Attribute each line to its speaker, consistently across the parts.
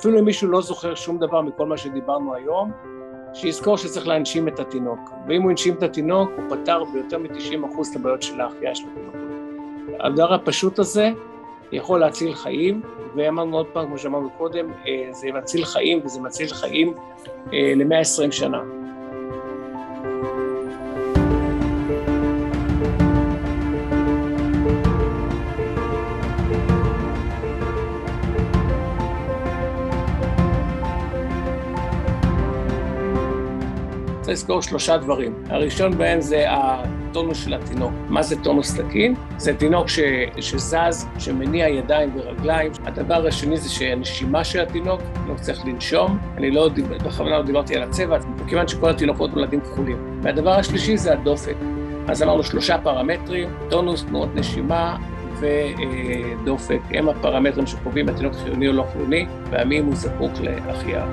Speaker 1: ואפילו אם מישהו לא זוכר שום דבר מכל מה שדיברנו היום, שיזכור שצריך להנשים את התינוק. ואם הוא הנשים את התינוק, הוא פתר ביותר מ-90% את הבעיות של ההחייאה של התינוק. הדבר הפשוט הזה יכול להציל חיים, ואמרנו עוד פעם, כמו שאמרנו קודם, אה, זה מציל חיים וזה מציל חיים אה, ל-120 שנה. לזכור שלושה דברים. הראשון בהם זה הטונוס של התינוק. מה זה טונוס תקין? זה תינוק ש, שזז, שמניע ידיים ורגליים. הדבר השני זה שהנשימה של התינוק, התינוק צריך לנשום. אני לא, בכוונה לא דיברתי על הצבע, מכיוון שכל התינוקות נולדים כחולים. והדבר השלישי זה הדופק. אז אמרנו שלושה פרמטרים, טונוס, תנועות נשימה, ודופק, הם הפרמטרים שקובעים התינוק חיוני או לא חיוני, והמי הוא זקוק להחייאה.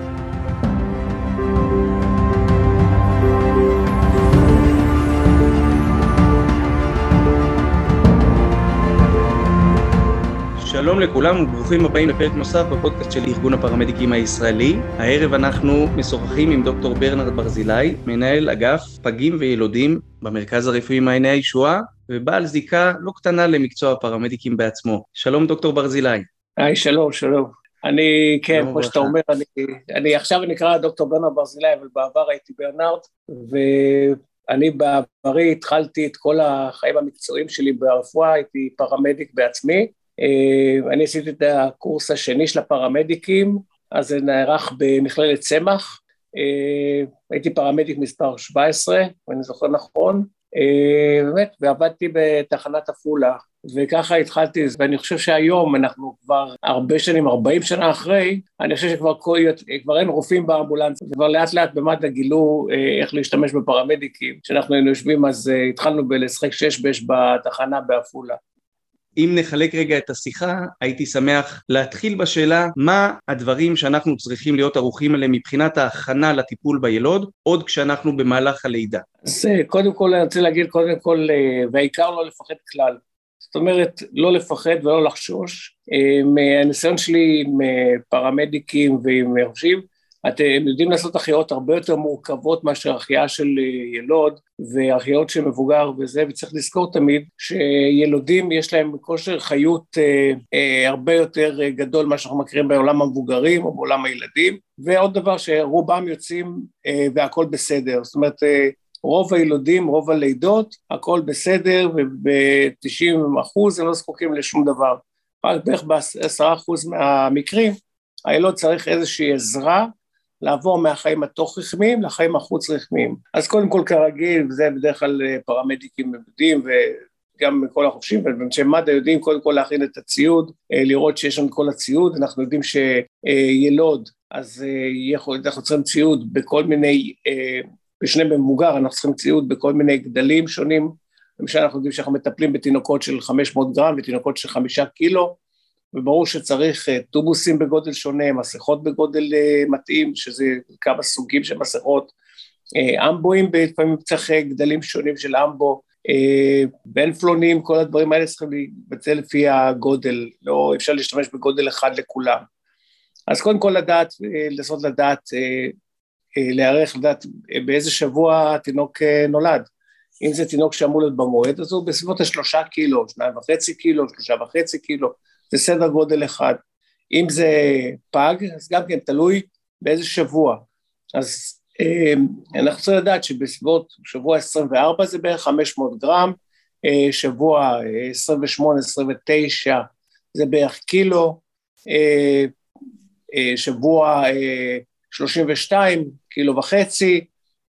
Speaker 2: שלום לכולם וברוכים הבאים לפרק נוסף בפודקאסט של ארגון הפרמדיקים הישראלי. הערב אנחנו משוחחים עם דוקטור ברנרד ברזילי, מנהל אגף פגים וילודים במרכז הרפואי מעייני הישועה, ובעל זיקה לא קטנה למקצוע הפרמדיקים בעצמו. שלום דוקטור ברזילי.
Speaker 1: היי, שלום, שלום. אני, כן, כמו שאתה אומר, אני, אני עכשיו נקרא דוקטור ברנרד ברזילי, אבל בעבר הייתי ברנרד, ואני בעברי התחלתי את כל החיים המקצועיים שלי ברפואה, הייתי פרמדיק בעצמי, אני עשיתי את הקורס השני של הפרמדיקים, אז זה נערך במכללת צמח, אה, הייתי פרמדיק מספר 17, אם אני זוכר נכון, אה, באמת, ועבדתי בתחנת עפולה, וככה התחלתי, ואני חושב שהיום אנחנו כבר הרבה שנים, 40 שנה אחרי, אני חושב שכבר כל, כבר אין רופאים באמבולנס, כבר לאט לאט במד"א גילו איך להשתמש בפרמדיקים. כשאנחנו היינו יושבים אז התחלנו בלשחק שש בש בתחנה בעפולה.
Speaker 2: אם נחלק רגע את השיחה, הייתי שמח להתחיל בשאלה מה הדברים שאנחנו צריכים להיות ערוכים אליהם מבחינת ההכנה לטיפול בילוד, עוד כשאנחנו במהלך הלידה.
Speaker 1: אז אה, קודם כל אני רוצה להגיד, קודם כל, אה, והעיקר לא לפחד כלל. זאת אומרת, לא לפחד ולא לחשוש. אה, מהניסיון שלי עם פרמדיקים ועם רופאים, אתם יודעים לעשות החייאות הרבה יותר מורכבות מאשר החייאה של אה, ילוד והחייאות של מבוגר וזה, וצריך לזכור תמיד שילודים יש להם כושר חיות אה, אה, הרבה יותר גדול ממה שאנחנו מכירים בעולם המבוגרים או בעולם הילדים, ועוד דבר שרובם יוצאים אה, והכל בסדר, זאת אומרת אה, רוב הילודים, רוב הלידות, הכל בסדר וב-90 אחוז הם לא זקוקים לשום דבר, רק בערך ב-10 אחוז מהמקרים הילוד צריך איזושהי עזרה לעבור מהחיים התוך-רחמיים לחיים החוץ-רחמיים. אז קודם כל כרגיל, זה בדרך כלל אה, פרמדיקים יודעים וגם כל החופשים ואנשי מד"א יודעים קודם כל להכין את הציוד, אה, לראות שיש לנו כל הציוד, אנחנו יודעים שילוד, אז אה, אנחנו צריכים ציוד בכל מיני, בשני במבוגר אנחנו צריכים ציוד בכל מיני גדלים שונים, למשל אנחנו יודעים שאנחנו מטפלים בתינוקות של 500 גרם ותינוקות של חמישה קילו, וברור שצריך אה, טובוסים בגודל שונה, מסכות בגודל אה, מתאים, שזה כמה סוגים של מסכות, אה, אמבואים, לפעמים צריך גדלים שונים של אמבו, בנפלונים, כל הדברים האלה צריכים להתבצע לפי הגודל, לא אפשר להשתמש בגודל אחד לכולם. אז קודם כל לדעת, לנסות לדעת, להיערך, לדעת באיזה שבוע התינוק נולד. אם זה תינוק שאמור להיות במועד, אז הוא בסביבות השלושה קילו, שניים וחצי קילו, שלושה וחצי קילו, זה סדר גודל אחד. אם זה פג, אז גם כן תלוי באיזה שבוע. אז אמ, אנחנו צריכים לדעת שבסביבות שבוע 24 זה בערך 500 גרם, אה, שבוע 28-29 אה, זה בערך קילו, אה, שבוע 32 קילו וחצי,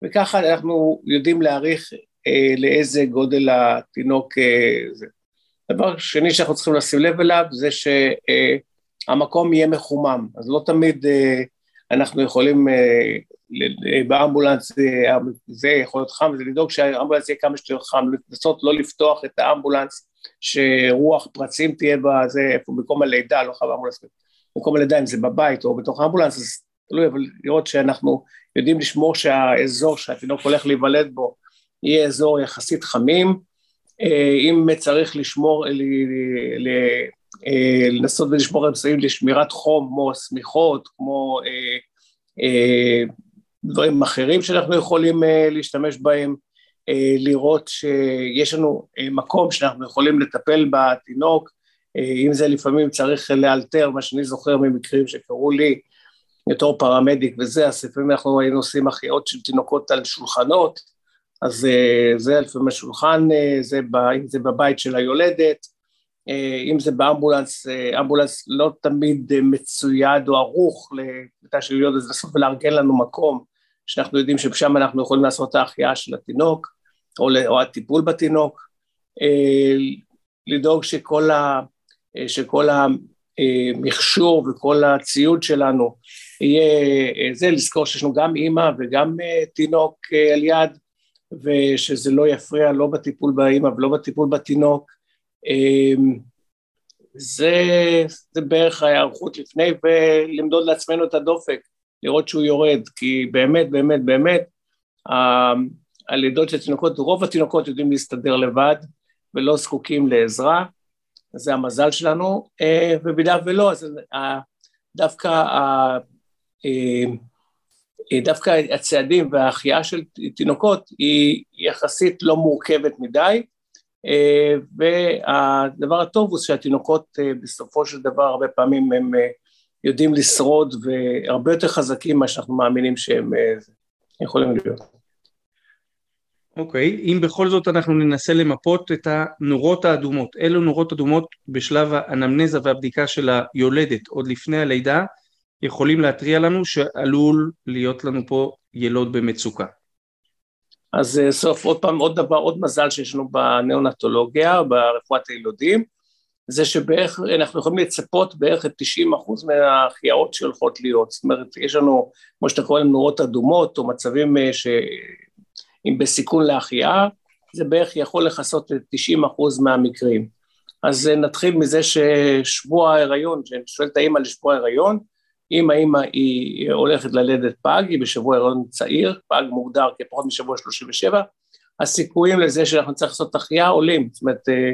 Speaker 1: וככה אנחנו יודעים להעריך לאיזה גודל התינוק זה. דבר שני שאנחנו צריכים לשים לב אליו זה שהמקום יהיה מחומם, אז לא תמיד אה, אנחנו יכולים אה, באמבולנס, זה יכול להיות חם, זה לדאוג שהאמבולנס יהיה כמה שיותר חם, לנסות לא לפתוח את האמבולנס, שרוח פרצים תהיה בזה, איפה במקום הלידה, לא חייב אמבולנס, במקום הלידה אם זה בבית או בתוך האמבולנס, אז תלוי, אבל לראות שאנחנו יודעים לשמור שהאזור שהתינוק הולך להיוולד בו יהיה אזור יחסית חמים, אה, אם צריך לשמור, לנסות ולשמור אמצעים לשמירת חום, כמו שמיכות, כמו דברים אחרים שאנחנו יכולים להשתמש בהם, לראות שיש לנו מקום שאנחנו יכולים לטפל בתינוק, אם זה לפעמים צריך לאלתר, מה שאני זוכר ממקרים שקרו לי בתור פרמדיק וזה, אז לפעמים אנחנו היינו עושים החייאות של תינוקות על שולחנות, אז אה, זה לפעמים השולחן, אה, זה אם זה בבית של היולדת, אה, אם זה באמבולנס, אמבולנס לא תמיד מצויד או ערוך לקליטה של יולדת, אז בסוף לארגן לנו מקום שאנחנו יודעים ששם אנחנו יכולים לעשות את ההחייאה של התינוק, או, או הטיפול בתינוק, לדאוג שכל, ה, שכל המכשור וכל הציוד שלנו יהיה זה, לזכור שיש לנו גם אימא וגם תינוק על יד, ושזה לא יפריע לא בטיפול באימא ולא בטיפול בתינוק. אמ, זה, זה בערך ההיערכות לפני, ולמדוד לעצמנו את הדופק, לראות שהוא יורד, כי באמת, באמת, באמת, הלידות של תינוקות, רוב התינוקות יודעים להסתדר לבד ולא זקוקים לעזרה, זה המזל שלנו, אה, ובמידה ולא, אז דווקא אה, דווקא הצעדים וההחייאה של תינוקות היא יחסית לא מורכבת מדי, אה, והדבר הטוב הוא שהתינוקות אה, בסופו של דבר הרבה פעמים הם יודעים לשרוד והרבה יותר חזקים ממה שאנחנו מאמינים שהם יכולים להיות.
Speaker 2: אוקיי, okay. אם בכל זאת אנחנו ננסה למפות את הנורות האדומות, אילו נורות אדומות בשלב האנמנזה והבדיקה של היולדת עוד לפני הלידה, יכולים להתריע לנו שעלול להיות לנו פה ילוד במצוקה.
Speaker 1: אז אה, סוף עוד פעם עוד דבר, עוד מזל שיש לנו בניאונטולוגיה, ברפואת הילודים, זה שבערך אנחנו יכולים לצפות בערך את 90 אחוז מההחייאות שהולכות להיות, זאת אומרת יש לנו, כמו שאתה קורא להם נורות אדומות או מצבים אה, שהם בסיכון להחייאה, זה בערך יכול לכסות את 90 אחוז מהמקרים. אז אה, נתחיל מזה ששבוע ההיריון, שאני שואל את האמא לשבוע ההיריון, אם האמא היא הולכת ללדת פג, היא בשבוע הריון צעיר, פג מוגדר כפחות משבוע 37, הסיכויים לזה שאנחנו נצטרך לעשות החייאה עולים, זאת אומרת, אה,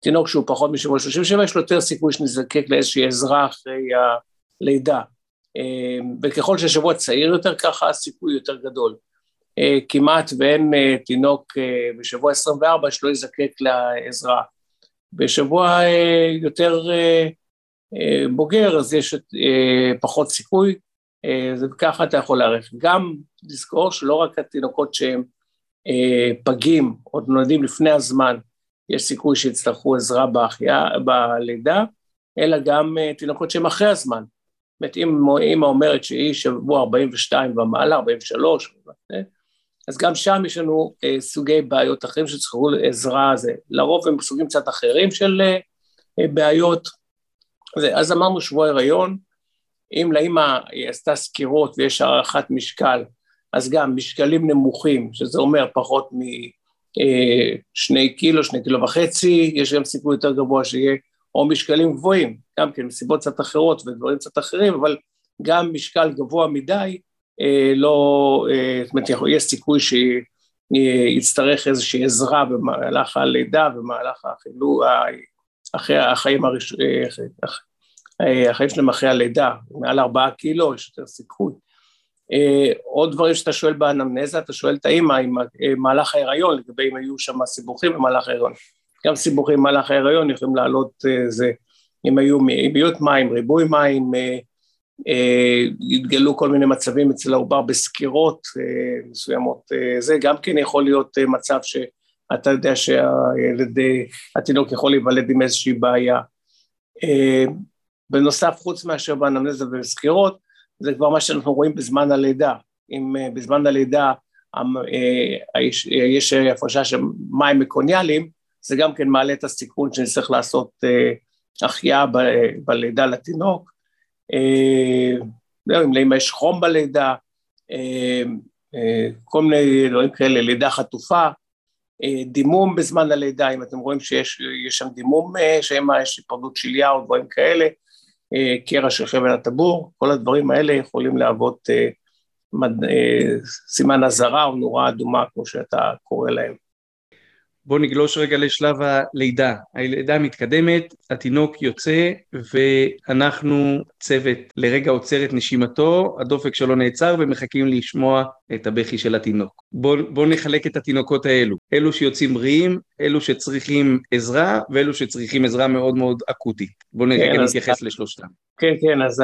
Speaker 1: תינוק שהוא פחות משבוע 37, יש לו יותר סיכוי שנזקק לאיזושהי עזרה אחרי הלידה. אה, וככל שהשבוע צעיר יותר, ככה הסיכוי יותר גדול. אה, כמעט ואין תינוק בשבוע 24 שלא יזקק לעזרה. בשבוע יותר אה, בוגר, אז יש אה, פחות סיכוי, אה, וככה אתה יכול להערך. גם לזכור שלא רק התינוקות שהם פגים, עוד נולדים לפני הזמן, יש סיכוי שיצטרכו עזרה בהחיה, בלידה, אלא גם תינוקות שהם אחרי הזמן. זאת אומרת, אם אימא אומרת שהיא שבוע 42 ומעלה, 43, אז גם שם יש לנו סוגי בעיות אחרים שצריכו עזרה, זה לרוב הם סוגים קצת אחרים של בעיות, אז אמרנו שבוע הריון, אם לאמא היא עשתה סקירות ויש הערכת משקל, אז גם משקלים נמוכים, שזה אומר פחות משני אה, קילו, שני קילו וחצי, יש גם סיכוי יותר גבוה שיהיה, או משקלים גבוהים, גם כן מסיבות קצת אחרות ודברים קצת אחרים, אבל גם משקל גבוה מדי, אה, לא, אה, זאת אומרת, יש סיכוי שיצטרך איזושהי עזרה במהלך הלידה, במהלך החילו, אחרי החיים הראשונים, אה, החיים שלהם אחרי הלידה, מעל ארבעה קילו, יש יותר סיכוי. אה, עוד דברים שאתה שואל באנמנזה, אתה שואל את האימא עם אה, מהלך ההיריון, לגבי אם היו שם סיבוכים במהלך ההיריון. גם סיבוכים במהלך ההיריון יכולים לעלות זה, אם היו מיעוט מים, ריבוי מים, התגלו כל מיני מצבים אצל העובר בסקירות מסוימות, זה גם כן יכול להיות מצב ש... אתה יודע שהילד, התינוק יכול להיוולד עם איזושהי בעיה. אה, בנוסף, חוץ מאשר באנמנזה ובסקירות, זה כבר מה שאנחנו רואים בזמן הלידה. אם אה, בזמן הלידה אה, יש הפרשה של מים מקוניאליים, זה גם כן מעלה את הסיכון שנצטרך לעשות החייאה בלידה לתינוק. אם לאמא יש חום בלידה, כל מיני דברים כאלה, לידה חטופה, אה, דימום בזמן הלידה, אם אתם רואים שיש שם דימום, אה, שמא יש היפרדות שליה או דברים כאלה, אה, קרע של חבל הטבור, כל הדברים האלה יכולים להוות סימן אזהרה או נורה אדומה, כמו שאתה קורא להם.
Speaker 2: בואו נגלוש רגע לשלב הלידה. הלידה מתקדמת, התינוק יוצא ואנחנו צוות לרגע עוצר את נשימתו, הדופק שלו נעצר ומחכים לשמוע את הבכי של התינוק. בואו בוא נחלק את התינוקות האלו, אלו שיוצאים בריאים, אלו שצריכים עזרה ואלו שצריכים עזרה מאוד מאוד אקוטית. בואו כן, נתייחס אז... לשלושתם.
Speaker 1: כן, כן, אז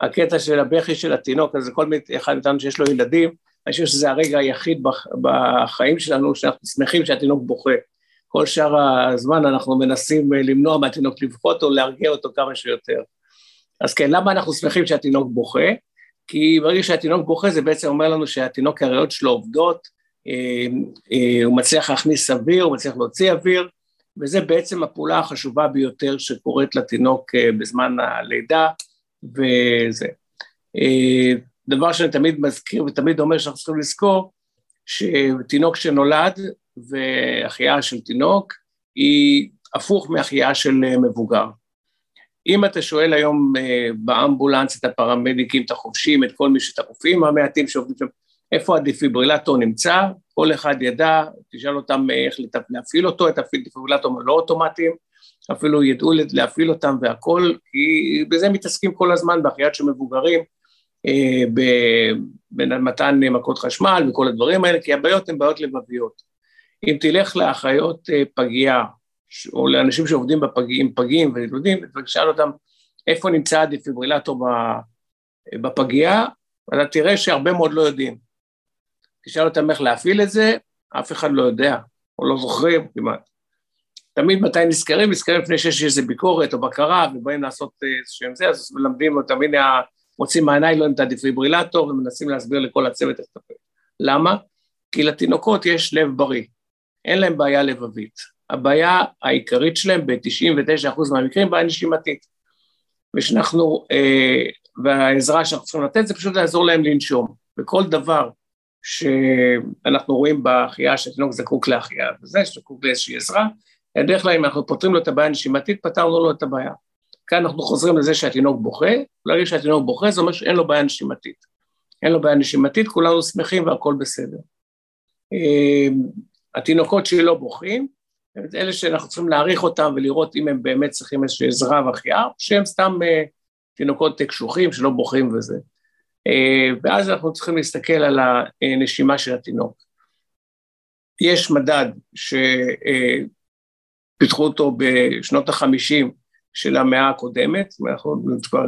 Speaker 1: הקטע של הבכי של התינוק, אז כל אחד מאיתנו שיש לו ילדים, אני חושב שזה הרגע היחיד בחיים שלנו שאנחנו שמחים שהתינוק בוכה. כל שאר הזמן אנחנו מנסים אה, למנוע מהתינוק לבכות או להרגיע אותו כמה שיותר. אז כן, למה אנחנו שמחים שהתינוק בוכה? כי ברגע שהתינוק בוכה זה בעצם אומר לנו שהתינוק הריאות שלו עובדות, אה, אה, הוא מצליח להכניס אוויר, הוא מצליח להוציא אוויר, וזה בעצם הפעולה החשובה ביותר שקורית לתינוק בזמן הלידה, וזה. דבר שאני תמיד מזכיר ותמיד אומר שאנחנו צריכים לזכור, שתינוק שנולד והחייאה של תינוק היא הפוך מהחייאה של מבוגר. אם אתה שואל היום אה, באמבולנס את הפרמדיקים, את החובשים, את כל מי שאת הרופאים המעטים שעובדים שם, איפה הדפיברילטור נמצא, כל אחד ידע, תשאל אותם אה, איך להפעיל אותו, את הדפיברילטור לא אוטומטיים, אפילו ידעו להפעיל אותם והכל, כי בזה מתעסקים כל הזמן בהחייאת של מבוגרים, אה, במתן מכות חשמל וכל הדברים האלה, כי הבעיות הן בעיות לבביות. אם תלך לאחיות אה, פגייה, או לאנשים שעובדים בפגים, פגים וילודים, ותשאל אותם איפה נמצא הדפיברילטור בפגייה, אתה תראה שהרבה מאוד לא יודעים. תשאל אותם איך להפעיל את זה, אף אחד לא יודע, או לא זוכרים כמעט. תמיד מתי נזכרים? נזכרים לפני שיש איזו ביקורת או בקרה, ובאים לעשות אה, איזשהם זה, אז מלמדים, תמיד מוצאים מהניילון את הדפיברילטור ומנסים להסביר לכל הצוות איך לטפל. למה? כי לתינוקות יש לב בריא, אין להם בעיה לבבית. הבעיה העיקרית שלהם ב-99% מהמקרים בעיה נשימתית. ושאנחנו, אה, והעזרה שאנחנו צריכים לתת זה פשוט לעזור להם לנשום. וכל דבר שאנחנו רואים בהחייאה שהתינוק זקוק להחייאה וזה, שזקוק לאיזושהי עזרה, בדרך כלל אם אנחנו פותרים לו את הבעיה הנשימתית, פתרנו לו את הבעיה. כאן אנחנו חוזרים לזה שהתינוק בוכה, ברגע שהתינוק בוכה זה אומר שאין לו בעיה נשימתית. אין לו בעיה נשימתית, כולנו שמחים והכל בסדר. אמ, התינוקות שלא בוכים, אלה שאנחנו צריכים להעריך אותם ולראות אם הם באמת צריכים איזושהי עזרה והחייאה, שהם סתם uh, תינוקות קשוחים שלא בוכים וזה. Uh, ואז אנחנו צריכים להסתכל על הנשימה של התינוק. יש מדד שפיתחו uh, אותו בשנות החמישים של המאה הקודמת, אנחנו כבר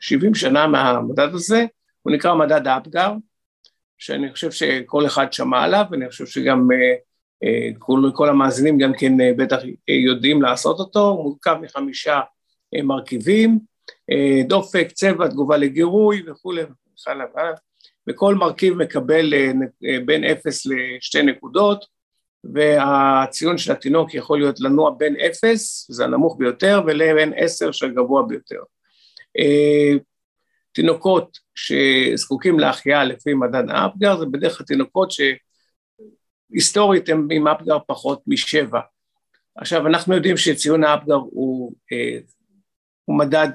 Speaker 1: 70 שנה מהמדד הזה, הוא נקרא מדד האפגר, שאני חושב שכל אחד שמע עליו, ואני חושב שגם אה, אה, כל, כל המאזינים גם כן אה, בטח יודעים לעשות אותו, הוא מורכב מחמישה מרכיבים, דופק, צבע, תגובה לגירוי וכולי וכל מרכיב מקבל בין אפס לשתי נקודות, והציון של התינוק יכול להיות לנוע בין אפס, זה הנמוך ביותר, ולבין עשר שהגבוה ביותר. תינוקות שזקוקים להחייאה לפי מדד האפגר, זה בדרך כלל תינוקות שהיסטורית הם עם אפגר פחות משבע. עכשיו, אנחנו יודעים שציון האפגר הוא, אה, הוא מדד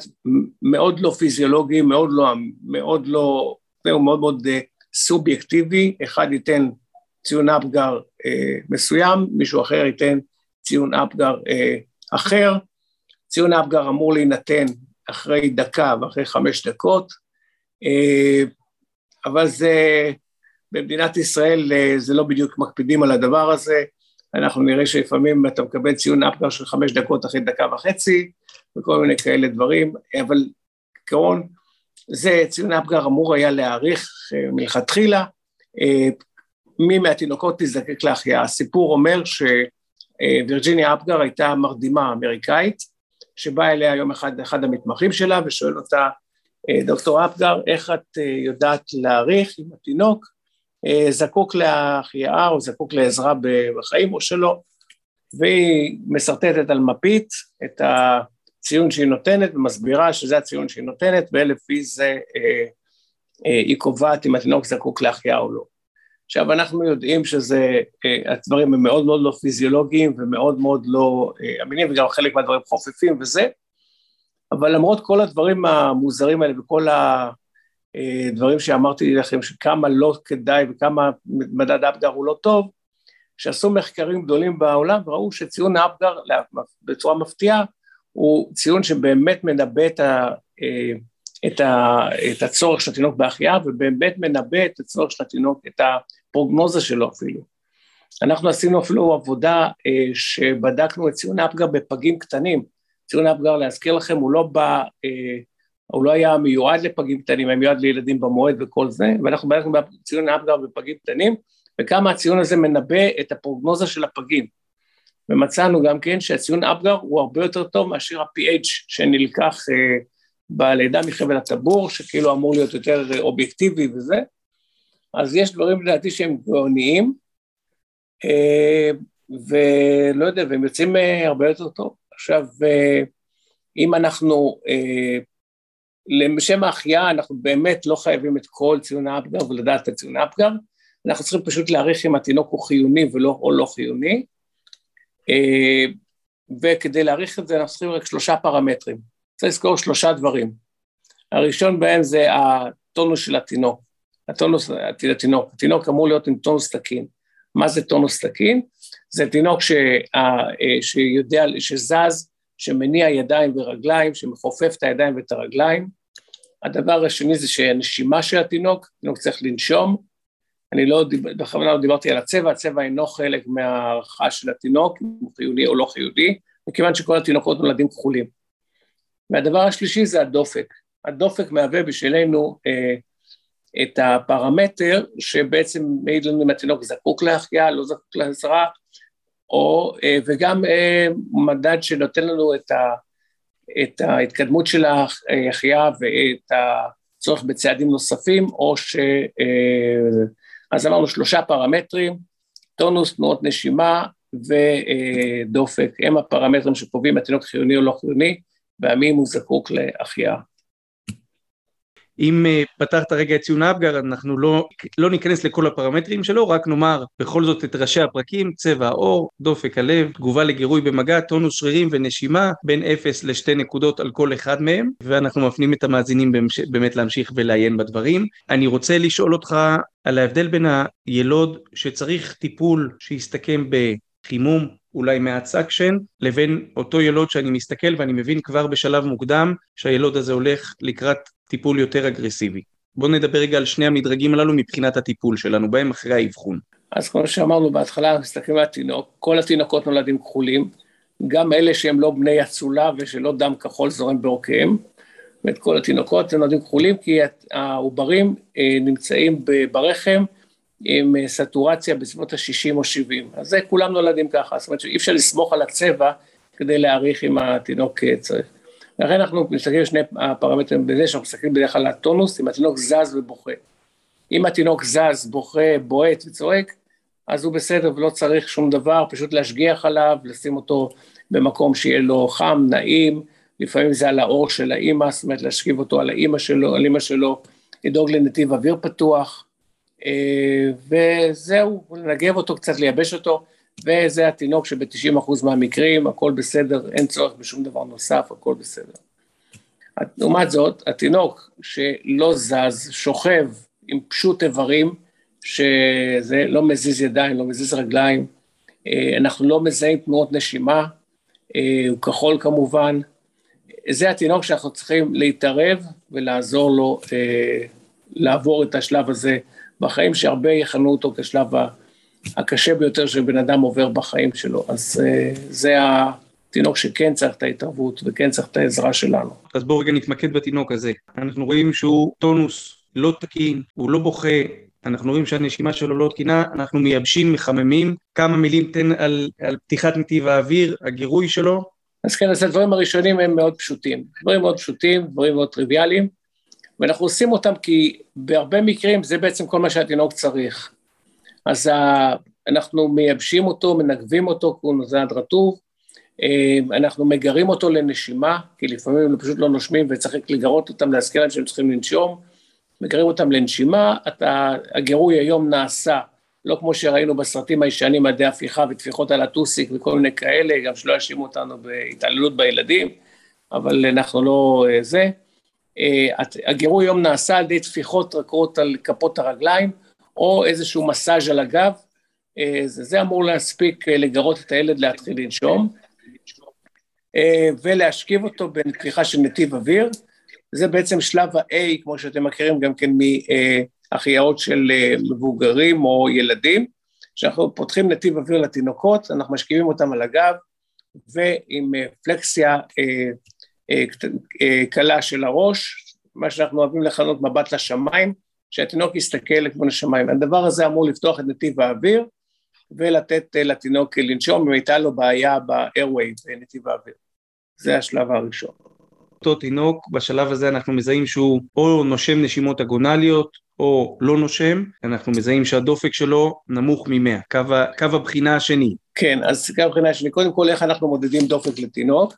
Speaker 1: מאוד לא פיזיולוגי, מאוד לא, מאוד לא, הוא מאוד מאוד אה, סובייקטיבי, אחד ייתן ציון אפגר אה, מסוים, מישהו אחר ייתן ציון אפגר אה, אחר, ציון אפגר אמור להינתן אחרי דקה ואחרי חמש דקות, אה, אבל זה, במדינת ישראל אה, זה לא בדיוק מקפידים על הדבר הזה, אנחנו נראה שלפעמים אתה מקבל ציון אפגר של חמש דקות אחרי דקה וחצי, וכל מיני כאלה דברים, אבל כעיקרון זה ציון אפגר אמור היה להעריך אה, מלכתחילה מי מהתינוקות תזדקק להחייאה. הסיפור אומר שווירג'יניה אפגר הייתה מרדימה אמריקאית, שבא אליה יום אחד אחד המתמחים שלה ושואל אותה, אה, דוקטור אפגר, איך את אה, יודעת להעריך אם התינוק אה, זקוק להחייאה או זקוק לעזרה בחיים או שלא? והיא משרטטת על מפית את הציון שהיא נותנת ומסבירה שזה הציון שהיא נותנת ולפי זה היא קובעת אם התינוק זקוק להחייאה או לא. עכשיו אנחנו יודעים שזה, אה, הדברים הם מאוד מאוד לא פיזיולוגיים ומאוד מאוד לא אה, אמינים וגם חלק מהדברים חופפים וזה, אבל למרות כל הדברים המוזרים האלה וכל הדברים אה, שאמרתי לכם שכמה לא כדאי וכמה מדד אפגר הוא לא טוב, שעשו מחקרים גדולים בעולם וראו שציון אפגר בצורה מפתיעה הוא ציון שבאמת מנבא את, ה, את, ה, את הצורך של התינוק בהחייאה ובאמת מנבא את הצורך של התינוק, את הפרוגנוזה שלו אפילו. אנחנו עשינו אפילו עבודה אה, שבדקנו את ציון אפגר בפגים קטנים. ציון אפגר, להזכיר לכם, הוא לא בא, אה, הוא לא היה מיועד לפגים קטנים, היה מיועד לילדים במועד וכל זה, ואנחנו בדקנו ציון אפגר בפגים קטנים, וכמה הציון הזה מנבא את הפרוגנוזה של הפגים. ומצאנו גם כן שהציון אפגר הוא הרבה יותר טוב מאשר ה-PH שנלקח אה, בלידה מחבל הטבור, שכאילו אמור להיות יותר אובייקטיבי וזה, אז יש דברים לדעתי שהם גאוניים, אה, ולא יודע, והם יוצאים אה, הרבה יותר טוב. עכשיו, אה, אם אנחנו, לשם ההחייאה, אנחנו באמת לא חייבים את כל ציון האפגר ולדעת את ציון האפגר, אנחנו צריכים פשוט להעריך אם התינוק הוא חיוני ולא, או לא חיוני, וכדי להעריך את זה אנחנו צריכים רק שלושה פרמטרים. צריך לזכור שלושה דברים. הראשון בהם זה הטונוס של התינוק, הטונוס, התינוק, התינוק אמור להיות עם טונוס תקין. מה זה טונוס תקין? זה תינוק ש, אה, שיודע, שזז, שמניע ידיים ורגליים, שמכופף את הידיים ואת הרגליים. הדבר השני זה שהנשימה של התינוק, התינוק צריך לנשום. אני לא, בכוונה לא דיברתי על הצבע, הצבע אינו חלק מהערכה של התינוק, אם הוא חיוני או לא חיוני, מכיוון שכל התינוקות נולדים כחולים. והדבר השלישי זה הדופק. הדופק מהווה בשבילנו אה, את הפרמטר שבעצם מעיד לנו אם התינוק זקוק להחייאה, לא זקוק לעזרה, או, אה, וגם אה, מדד שנותן לנו את, ה, את ההתקדמות של ההחייאה ואת הצורך בצעדים נוספים, או ש... אה, אז אמרנו שלושה פרמטרים, טונוס, תנועות נשימה ודופק, הם הפרמטרים שקובעים התינוק חיוני או לא חיוני, והמי הוא זקוק להחייאה.
Speaker 2: אם uh, פתחת רגע את ציון אפגר, אנחנו לא, לא ניכנס לכל הפרמטרים שלו, רק נאמר בכל זאת את ראשי הפרקים, צבע העור, דופק הלב, תגובה לגירוי במגע, טונוס שרירים ונשימה, בין 0 ל-2 נקודות על כל אחד מהם, ואנחנו מפנים את המאזינים באמת להמשיך ולעיין בדברים. אני רוצה לשאול אותך על ההבדל בין הילוד שצריך טיפול שיסתכם בחימום, אולי מעט suction, לבין אותו ילוד שאני מסתכל ואני מבין כבר בשלב מוקדם שהילוד הזה הולך לקראת טיפול יותר אגרסיבי. בואו נדבר רגע על שני המדרגים הללו מבחינת הטיפול שלנו בהם אחרי האבחון.
Speaker 1: אז כמו שאמרנו בהתחלה, מסתכלים על התינוק, כל התינוקות נולדים כחולים, גם אלה שהם לא בני אצולה ושלא דם כחול זורם בעורקיהם, ואת כל התינוקות נולדים כחולים כי העוברים אה, נמצאים ברחם עם אה, סטורציה בסביבות ה-60 או 70, אז זה כולם נולדים ככה, זאת אומרת שאי אפשר לסמוך על הצבע כדי להעריך אם התינוק אה, צריך. לכן אנחנו מסתכלים על שני הפרמטרים בזה, שאנחנו מסתכלים בדרך כלל על הטונוס, אם התינוק זז ובוכה. אם התינוק זז, בוכה, בועט וצועק, אז הוא בסדר ולא צריך שום דבר, פשוט להשגיח עליו, לשים אותו במקום שיהיה לו חם, נעים, לפעמים זה על האור של האימא, זאת אומרת להשכיב אותו על האימא שלו, על אימא שלו, לדאוג לנתיב אוויר פתוח, וזהו, לנגב אותו קצת, לייבש אותו. וזה התינוק שב-90% מהמקרים הכל בסדר, אין צורך בשום דבר נוסף, הכל בסדר. לעומת זאת, התינוק שלא זז, שוכב עם פשוט איברים, שזה לא מזיז ידיים, לא מזיז רגליים, אה, אנחנו לא מזהים תנועות נשימה, אה, הוא כחול כמובן, זה התינוק שאנחנו צריכים להתערב ולעזור לו אה, לעבור את השלב הזה בחיים, שהרבה יכנו אותו כשלב ה... הקשה ביותר שבן אדם עובר בחיים שלו. אז אה, זה התינוק שכן צריך את ההתערבות וכן צריך את העזרה שלנו.
Speaker 2: אז בואו רגע נתמקד בתינוק הזה. אנחנו רואים שהוא טונוס לא תקין, הוא לא בוכה, אנחנו רואים שהנשימה שלו לא תקינה, אנחנו מייבשים, מחממים. כמה מילים תן על, על פתיחת נתיב האוויר, הגירוי שלו.
Speaker 1: אז כן, אז הדברים הראשונים הם מאוד פשוטים. דברים מאוד פשוטים, דברים מאוד טריוויאליים, ואנחנו עושים אותם כי בהרבה מקרים זה בעצם כל מה שהתינוק צריך. אז אנחנו מייבשים אותו, מנגבים אותו, כי הוא נוזד רטוב, אה, אנחנו מגרים אותו לנשימה, כי לפעמים הם פשוט לא נושמים וצריך לגרות אותם, להזכיר להם שהם צריכים לנשום, מגרים אותם לנשימה, אתה, הגירוי היום נעשה, לא כמו שראינו בסרטים הישנים, עדי הפיכה וטפיחות על הטוסיק וכל מיני כאלה, גם שלא יאשימו אותנו בהתעללות בילדים, אבל אנחנו לא אה, זה. אה, הגירוי היום נעשה על ידי טפיחות רכות על כפות הרגליים, או איזשהו מסאז' על הגב, זה, זה אמור להספיק לגרות את הילד להתחיל לנשום, ולהשכיב אותו בנתיחה של נתיב אוויר, זה בעצם שלב ה-A, כמו שאתם מכירים גם כן מהחייאות של מבוגרים או ילדים, כשאנחנו פותחים נתיב אוויר לתינוקות, אנחנו משכיבים אותם על הגב, ועם פלקסיה קלה של הראש, מה שאנחנו אוהבים לכנות מבט לשמיים, שהתינוק יסתכל לכיוון השמיים. הדבר הזה אמור לפתוח את נתיב האוויר ולתת לתינוק לנשום אם הייתה לו בעיה ב-airway, בנתיב האוויר. זה השלב הראשון.
Speaker 2: אותו תינוק, בשלב הזה אנחנו מזהים שהוא או נושם נשימות אגונליות או לא נושם, אנחנו מזהים שהדופק שלו נמוך מ-100, קו, קו הבחינה השני.
Speaker 1: כן, אז קו הבחינה השני, קודם כל איך אנחנו מודדים דופק לתינוק,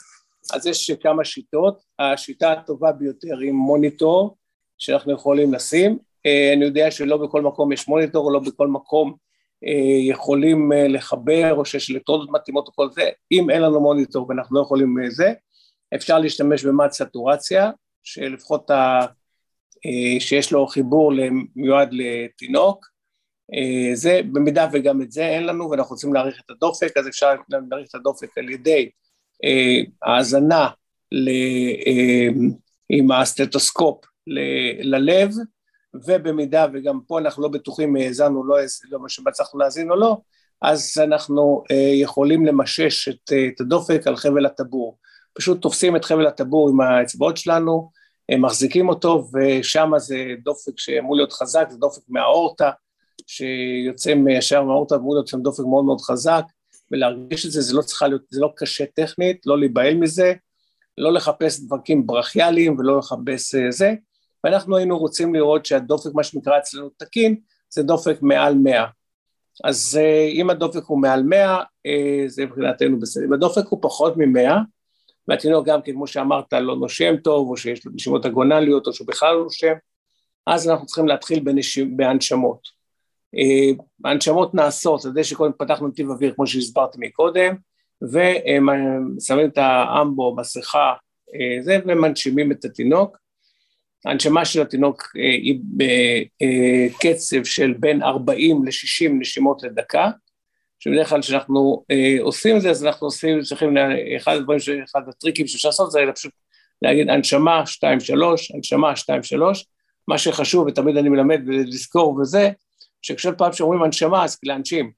Speaker 1: אז יש כמה שיטות, השיטה הטובה ביותר היא מוניטור שאנחנו יכולים לשים, אה, אני יודע שלא בכל מקום יש מוניטור, או לא בכל מקום אה, יכולים אה, לחבר, או שיש אלקטרודות מתאימות או כל זה, אם אין לנו מוניטור ואנחנו לא יכולים זה, אפשר להשתמש במד סטורציה, שלפחות ה... שיש לו חיבור מיועד לתינוק, זה במידה וגם את זה אין לנו ואנחנו רוצים להעריך את הדופק, אז אפשר להעריך את הדופק על ידי האזנה עם הסטטוסקופ ללב, ובמידה וגם פה אנחנו לא בטוחים אם האזנו לא, לא מה שמצליחנו להאזין או לא, אז אנחנו אה, יכולים למשש את, אה, את הדופק על חבל הטבור. פשוט תופסים את חבל הטבור עם האצבעות שלנו, מחזיקים אותו, ושם זה דופק שאמור להיות חזק, זה דופק מהאורטה, שיוצא ישר מהאורטה, אמור להיות שם דופק מאוד מאוד חזק, ולהרגיש את זה, זה לא צריכה להיות, זה לא קשה טכנית, לא להיבהל מזה, לא לחפש דבקים ברכיאליים ולא לחפש אה, זה, ואנחנו היינו רוצים לראות שהדופק, מה שנקרא אצלנו תקין, זה דופק מעל 100. אז אה, אם הדופק הוא מעל 100, אה, זה מבחינתנו בסדר. אם הדופק הוא פחות מ-100, והתינוק גם כן, כמו שאמרת, לא נושם טוב, או שיש לו נשימות אגונליות, או שהוא בכלל לא נושם, אז אנחנו צריכים להתחיל בנשימ... בהנשמות. ההנשמות נעשות על ידי שקודם פתחנו נתיב אוויר, כמו שהסברתי מקודם, ושמים את האמבו, מסכה, אה, זה, ומנשימים את התינוק. ההנשמה של התינוק אה, היא בקצב של בין 40 ל-60 נשימות לדקה, שבדרך כלל כשאנחנו אה, עושים את זה, אז אנחנו עושים, צריכים, אחד הדברים, אחד הטריקים שאפשר לעשות זה פשוט להגיד הנשמה 2-3, הנשמה 2-3, מה שחשוב, ותמיד אני מלמד ולזכור וזה, שכל פעם שאומרים הנשמה, אז להנשים.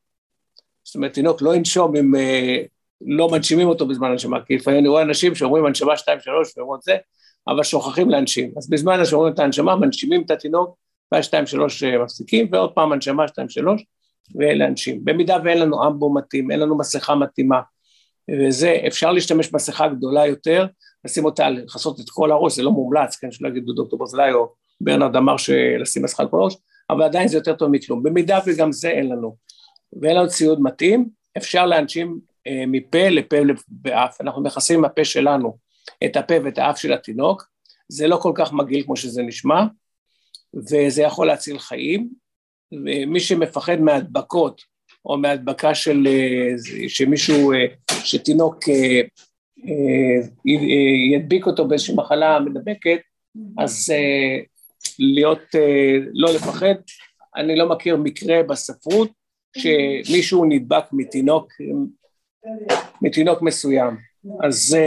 Speaker 1: זאת אומרת, תינוק לא ינשום אם אה, לא מנשימים אותו בזמן הנשמה, כי לפעמים אני רואה אנשים שאומרים הנשמה 2-3 ואומרים את זה, אבל שוכחים להנשים. אז בזמן שאומרים את ההנשמה, מנשימים את התינוק, ואז 2-3 אה, מפסיקים, ועוד פעם הנשמה 2-3 ולהנשים. במידה ואין לנו אמבו מתאים, אין לנו מסכה מתאימה, וזה, אפשר להשתמש במסכה גדולה יותר, לשים אותה, לכסות את כל הראש, זה לא מומלץ, כן, שלא יגידו דוקטור ברזלאי או ברנרד אמר שלשים מסכה על כל הראש, אבל עדיין זה יותר טוב מכלום. במידה וגם זה אין לנו, ואין לנו ציוד מתאים, אפשר להנשים אה, מפה לפה ואף. אנחנו מכסים עם הפה שלנו את הפה ואת האף של התינוק, זה לא כל כך מגעיל כמו שזה נשמע, וזה יכול להציל חיים, ומי שמפחד מהדבקות, או מהדבקה של אה, שמישהו, אה, שתינוק ידביק אותו באיזושהי מחלה מדבקת, אז להיות, לא לפחד. אני לא מכיר מקרה בספרות שמישהו נדבק מתינוק, מתינוק מסוים. אז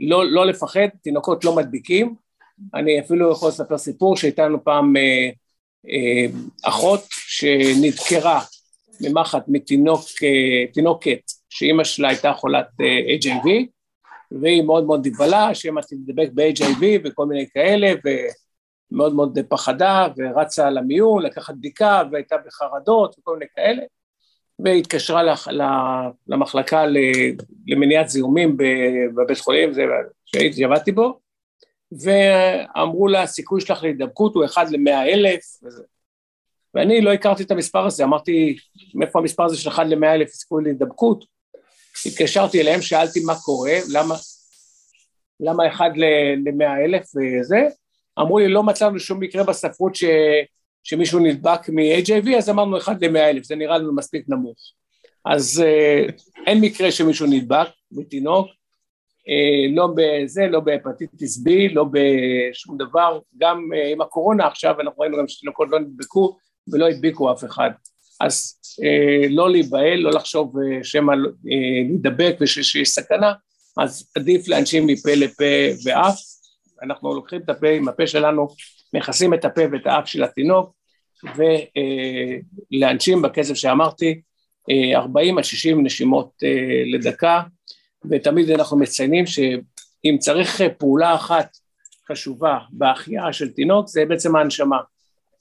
Speaker 1: לא, לא לפחד, תינוקות לא מדביקים. אני אפילו יכול לספר סיפור שהייתה לנו פעם אה, אה, אחות שנדקרה ממחט מתינוק, אה, תינוקת שאימא שלה הייתה חולת אה, HIV והיא מאוד מאוד נבהלה שאמא תדבק ב-HIV וכל מיני כאלה ומאוד מאוד פחדה ורצה למיון לקחת בדיקה והייתה בחרדות וכל מיני כאלה והתקשרה למחלקה למניעת זיהומים בבית חולים, שהייתי, עבדתי בו, ואמרו לה, הסיכוי שלך להידבקות הוא אחד למאה אלף, וזה. ואני לא הכרתי את המספר הזה, אמרתי, מאיפה המספר הזה של אחד למאה אלף סיכוי להידבקות? התקשרתי אליהם, שאלתי מה קורה, למה, למה אחד למאה אלף וזה, אמרו לי, לא מצאנו שום מקרה בספרות ש... שמישהו נדבק מ-HIV, אז אמרנו אחד למאה אלף, זה נראה לנו מספיק נמוך. אז אה, אין מקרה שמישהו נדבק מתינוק, אה, לא בזה, לא בהפטיטיס B, לא בשום דבר, גם אה, עם הקורונה עכשיו, אנחנו ראינו גם שתינוקות לא נדבקו ולא הדביקו אף אחד. אז לא להיבהל, לא לחשוב שמא להידבק ושיש סכנה, אז עדיף לאנשים מפה לפה ואף, אנחנו לוקחים את הפה עם הפה שלנו, מכסים את הפה ואת האף של התינוק, ולאנשים בקצב שאמרתי, 40 עד 60 נשימות לדקה, ותמיד אנחנו מציינים שאם צריך פעולה אחת חשובה בהחייאה של תינוק, זה בעצם ההנשמה.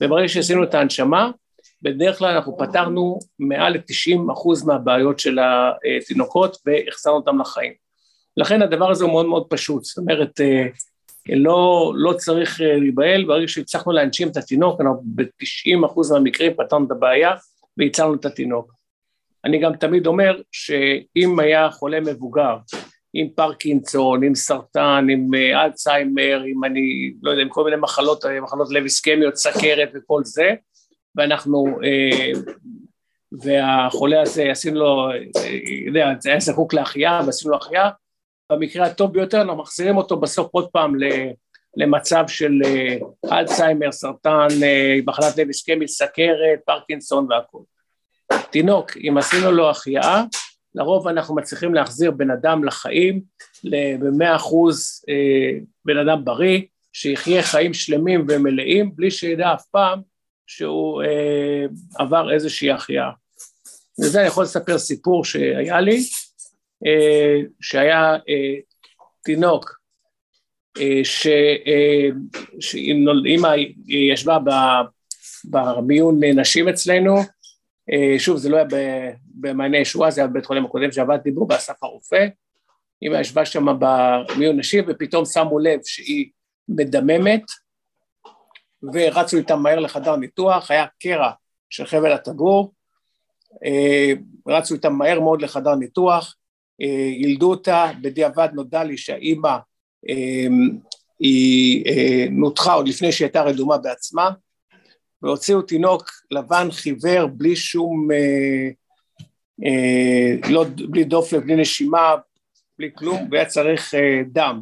Speaker 1: וברגע שעשינו את ההנשמה, בדרך כלל אנחנו פתרנו מעל ל-90 אחוז מהבעיות של התינוקות והחזרנו אותם לחיים. לכן הדבר הזה הוא מאוד מאוד פשוט, זאת אומרת, אה, לא, לא צריך אה, להיבהל, ברגע שהצלחנו להנשים את התינוק, אנחנו ב-90 אחוז מהמקרים פתרנו את הבעיה והצלנו את התינוק. אני גם תמיד אומר שאם היה חולה מבוגר, עם פרקינסון, עם סרטן, עם אה, אלצהיימר, עם אני, לא יודע, עם כל מיני מחלות, מחלות לב איסקמיות, סכרת וכל זה, ואנחנו, אה, והחולה הזה עשינו לו, אה, יודע, היה זקוק להחייאה ועשינו לו החייאה, במקרה הטוב ביותר אנחנו מחזירים אותו בסוף עוד פעם למצב של אה, אלצהיימר, סרטן, מחלת לב איסקמית, סכרת, פרקינסון והכול. תינוק, אם עשינו לו החייאה, לרוב אנחנו מצליחים להחזיר בן אדם לחיים, במאה אחוז בן אדם בריא, שיחיה חיים שלמים ומלאים, בלי שידע אף פעם שהוא אה, עבר איזושהי החייאה. וזה אני יכול לספר סיפור שהיה לי, אה, שהיה אה, תינוק אה, אה שאימא ישבה במיון נשים אצלנו, אה, שוב זה לא היה במעייני ישועה, זה היה בבית חולים הקודם שעבדתי בו, באסף הרופא, אימא ישבה שם במיון נשים ופתאום שמו לב שהיא מדממת, ורצו איתם מהר לחדר ניתוח, היה קרע של חבל הטבור, אה, רצו איתם מהר מאוד לחדר ניתוח, אה, ילדו אותה, בדיעבד נודע לי שהאימא אה, היא נותחה עוד לפני שהיא הייתה רדומה בעצמה, והוציאו תינוק לבן חיוור בלי שום, לא, בלי דופק, בלי נשימה, בלי כלום, והיה צריך דם.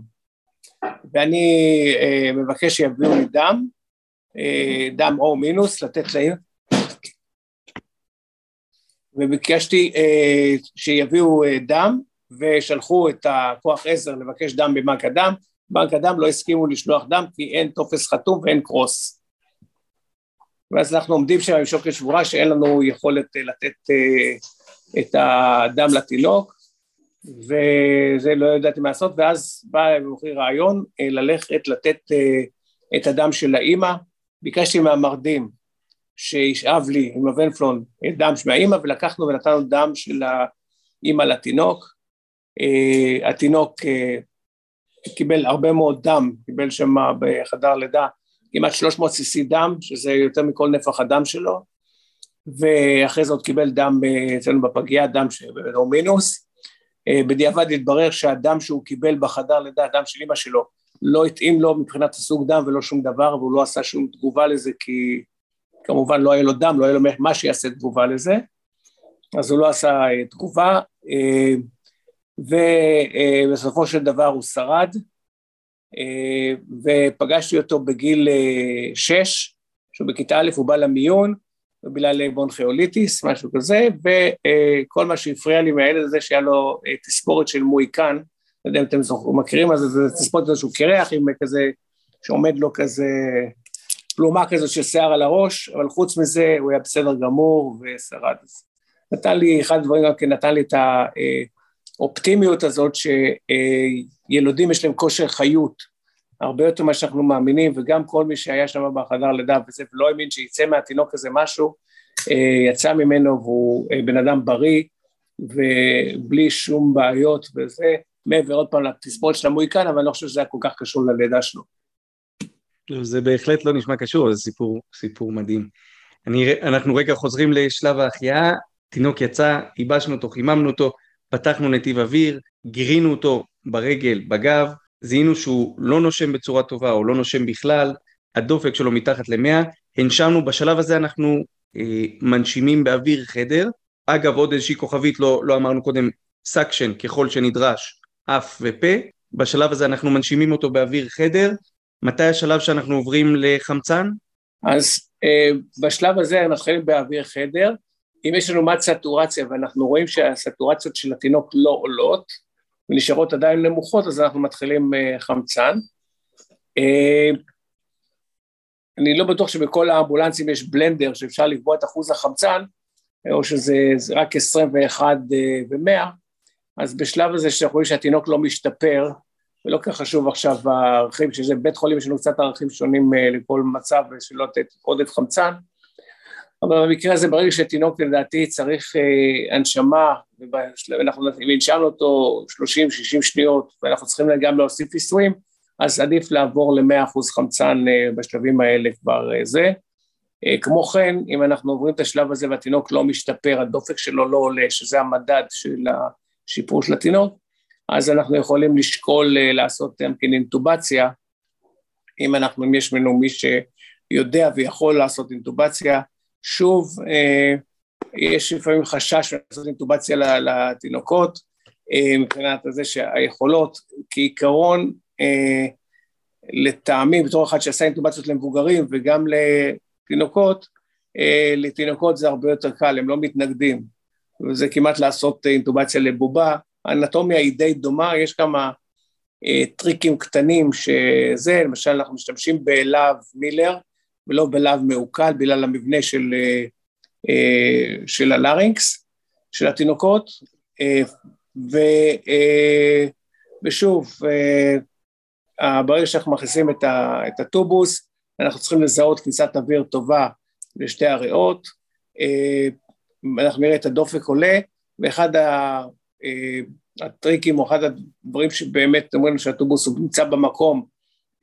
Speaker 1: ואני מבקש שיביאו לי דם, אה, דם או מינוס, לתת להם, וביקשתי אה, שיביאו אה, דם, ושלחו את הכוח עזר לבקש דם בבנק הדם, בנק הדם לא הסכימו לשלוח דם כי אין טופס חתום ואין קרוס. ואז אנחנו עומדים שם עם שוקת שבורה שאין לנו יכולת לתת את הדם לתינוק, וזה לא ידעתי מה לעשות, ואז בא במוחי רעיון ללכת לתת את הדם של האימא, ביקשתי מהמרדים שישאב לי עם הוונפלון דם מהאימא ולקחנו ונתנו דם של האימא לתינוק. Uh, התינוק uh, קיבל הרבה מאוד דם, קיבל שם בחדר לידה כמעט 300 cc דם, שזה יותר מכל נפח הדם שלו, ואחרי זה עוד קיבל דם אצלנו בפגייה, דם שהוא מינוס. בדיעבד התברר שהדם שהוא קיבל בחדר לידה, הדם של אימא שלו, לא התאים לו מבחינת הסוג דם ולא שום דבר, והוא לא עשה שום תגובה לזה, כי כמובן לא היה לו דם, לא היה לו מה שיעשה תגובה לזה, אז הוא לא עשה אה, תגובה, אה, ובסופו של דבר הוא שרד, אה, ופגשתי אותו בגיל שש, שהוא בכיתה א', הוא בא למיון, בגלל בונכיאוליטיס, משהו כזה, וכל מה שהפריע לי מהילד הזה שהיה לו תספורת של מויקן, לא יודע אם אתם מכירים, אז זה תספורת איזשהו קרח עם כזה, שעומד לו כזה פלומה כזאת של שיער על הראש, אבל חוץ מזה הוא היה בסדר גמור ושרד. נתן לי, אחד הדברים גם כן נתן לי את האופטימיות הזאת שילודים יש להם כושר חיות, הרבה יותר ממה שאנחנו מאמינים, וגם כל מי שהיה שם בחדר לידה וזה, ולא האמין שיצא מהתינוק הזה משהו, יצא ממנו והוא בן אדם בריא ובלי שום בעיות וזה, מעבר עוד פעם לתספורת של המוהיקן, אבל אני לא חושב שזה היה כל כך קשור ללידה שלו.
Speaker 2: לא, זה בהחלט לא נשמע קשור, זה סיפור, סיפור מדהים. אני, אנחנו רגע חוזרים לשלב ההחייאה, תינוק יצא, ייבשנו אותו, חיממנו אותו, פתחנו נתיב אוויר, גירינו אותו ברגל, בגב, זיהינו שהוא לא נושם בצורה טובה או לא נושם בכלל, הדופק שלו מתחת למאה, הנשמנו, בשלב הזה אנחנו אה, מנשימים באוויר חדר, אגב עוד איזושהי כוכבית, לא, לא אמרנו קודם, סקשן ככל שנדרש, אף ופה, בשלב הזה אנחנו מנשימים אותו באוויר חדר, מתי השלב שאנחנו עוברים לחמצן?
Speaker 1: אז אה, בשלב הזה אנחנו מתחילים באוויר חדר, אם יש לנו מד סטורציה ואנחנו רואים שהסטורציות של התינוק לא עולות ונשארות עדיין נמוכות, אז אנחנו מתחילים uh, חמצן. Uh, אני לא בטוח שבכל האמבולנסים יש בלנדר שאפשר לקבוע את אחוז החמצן, או שזה רק 21 ו-100, אז בשלב הזה שאנחנו רואים שהתינוק לא משתפר, ולא כך חשוב עכשיו הערכים, שזה בית חולים יש לנו קצת ערכים שונים אה, לכל מצב ושלא לתת עודף חמצן, אבל במקרה הזה ברגע שתינוק לדעתי צריך אה, הנשמה, ואנחנו ננשמנו אותו 30-60 שניות ואנחנו צריכים גם להוסיף עיסויים, אז עדיף לעבור ל-100% חמצן אה, בשלבים האלה כבר זה. כמו כן, אם אנחנו עוברים את השלב הזה והתינוק לא משתפר, הדופק שלו לא עולה, שזה המדד של השיפור של התינוק, אז אנחנו יכולים לשקול אה, לעשות גם כן אינטובציה, אם אנחנו, אם יש לנו מי שיודע ויכול לעשות אינטובציה, שוב, אה, יש לפעמים חשש לעשות אינטובציה לתינוקות, אה, מבחינת זה שהיכולות, כעיקרון, לטעמי, בתור אחד שעשה אינטובציות למבוגרים וגם לתינוקות, לתינוקות זה הרבה יותר קל, הם לא מתנגדים, וזה כמעט לעשות אינטובציה לבובה, האנטומיה היא די דומה, יש כמה אה, טריקים קטנים שזה, למשל אנחנו משתמשים בלהב מילר ולא בלהב מעוקל בגלל המבנה של, אה, אה, של הלרינקס, של התינוקות, אה, ו, אה, ושוב, אה, ברגע שאנחנו מכניסים את, ה, את הטובוס, אנחנו צריכים לזהות כניסת אוויר טובה לשתי הריאות, אה, אנחנו נראה את הדופק עולה, ואחד ה... הטריקים או אחד הדברים שבאמת אומרים שהטובוס הוא נמצא במקום,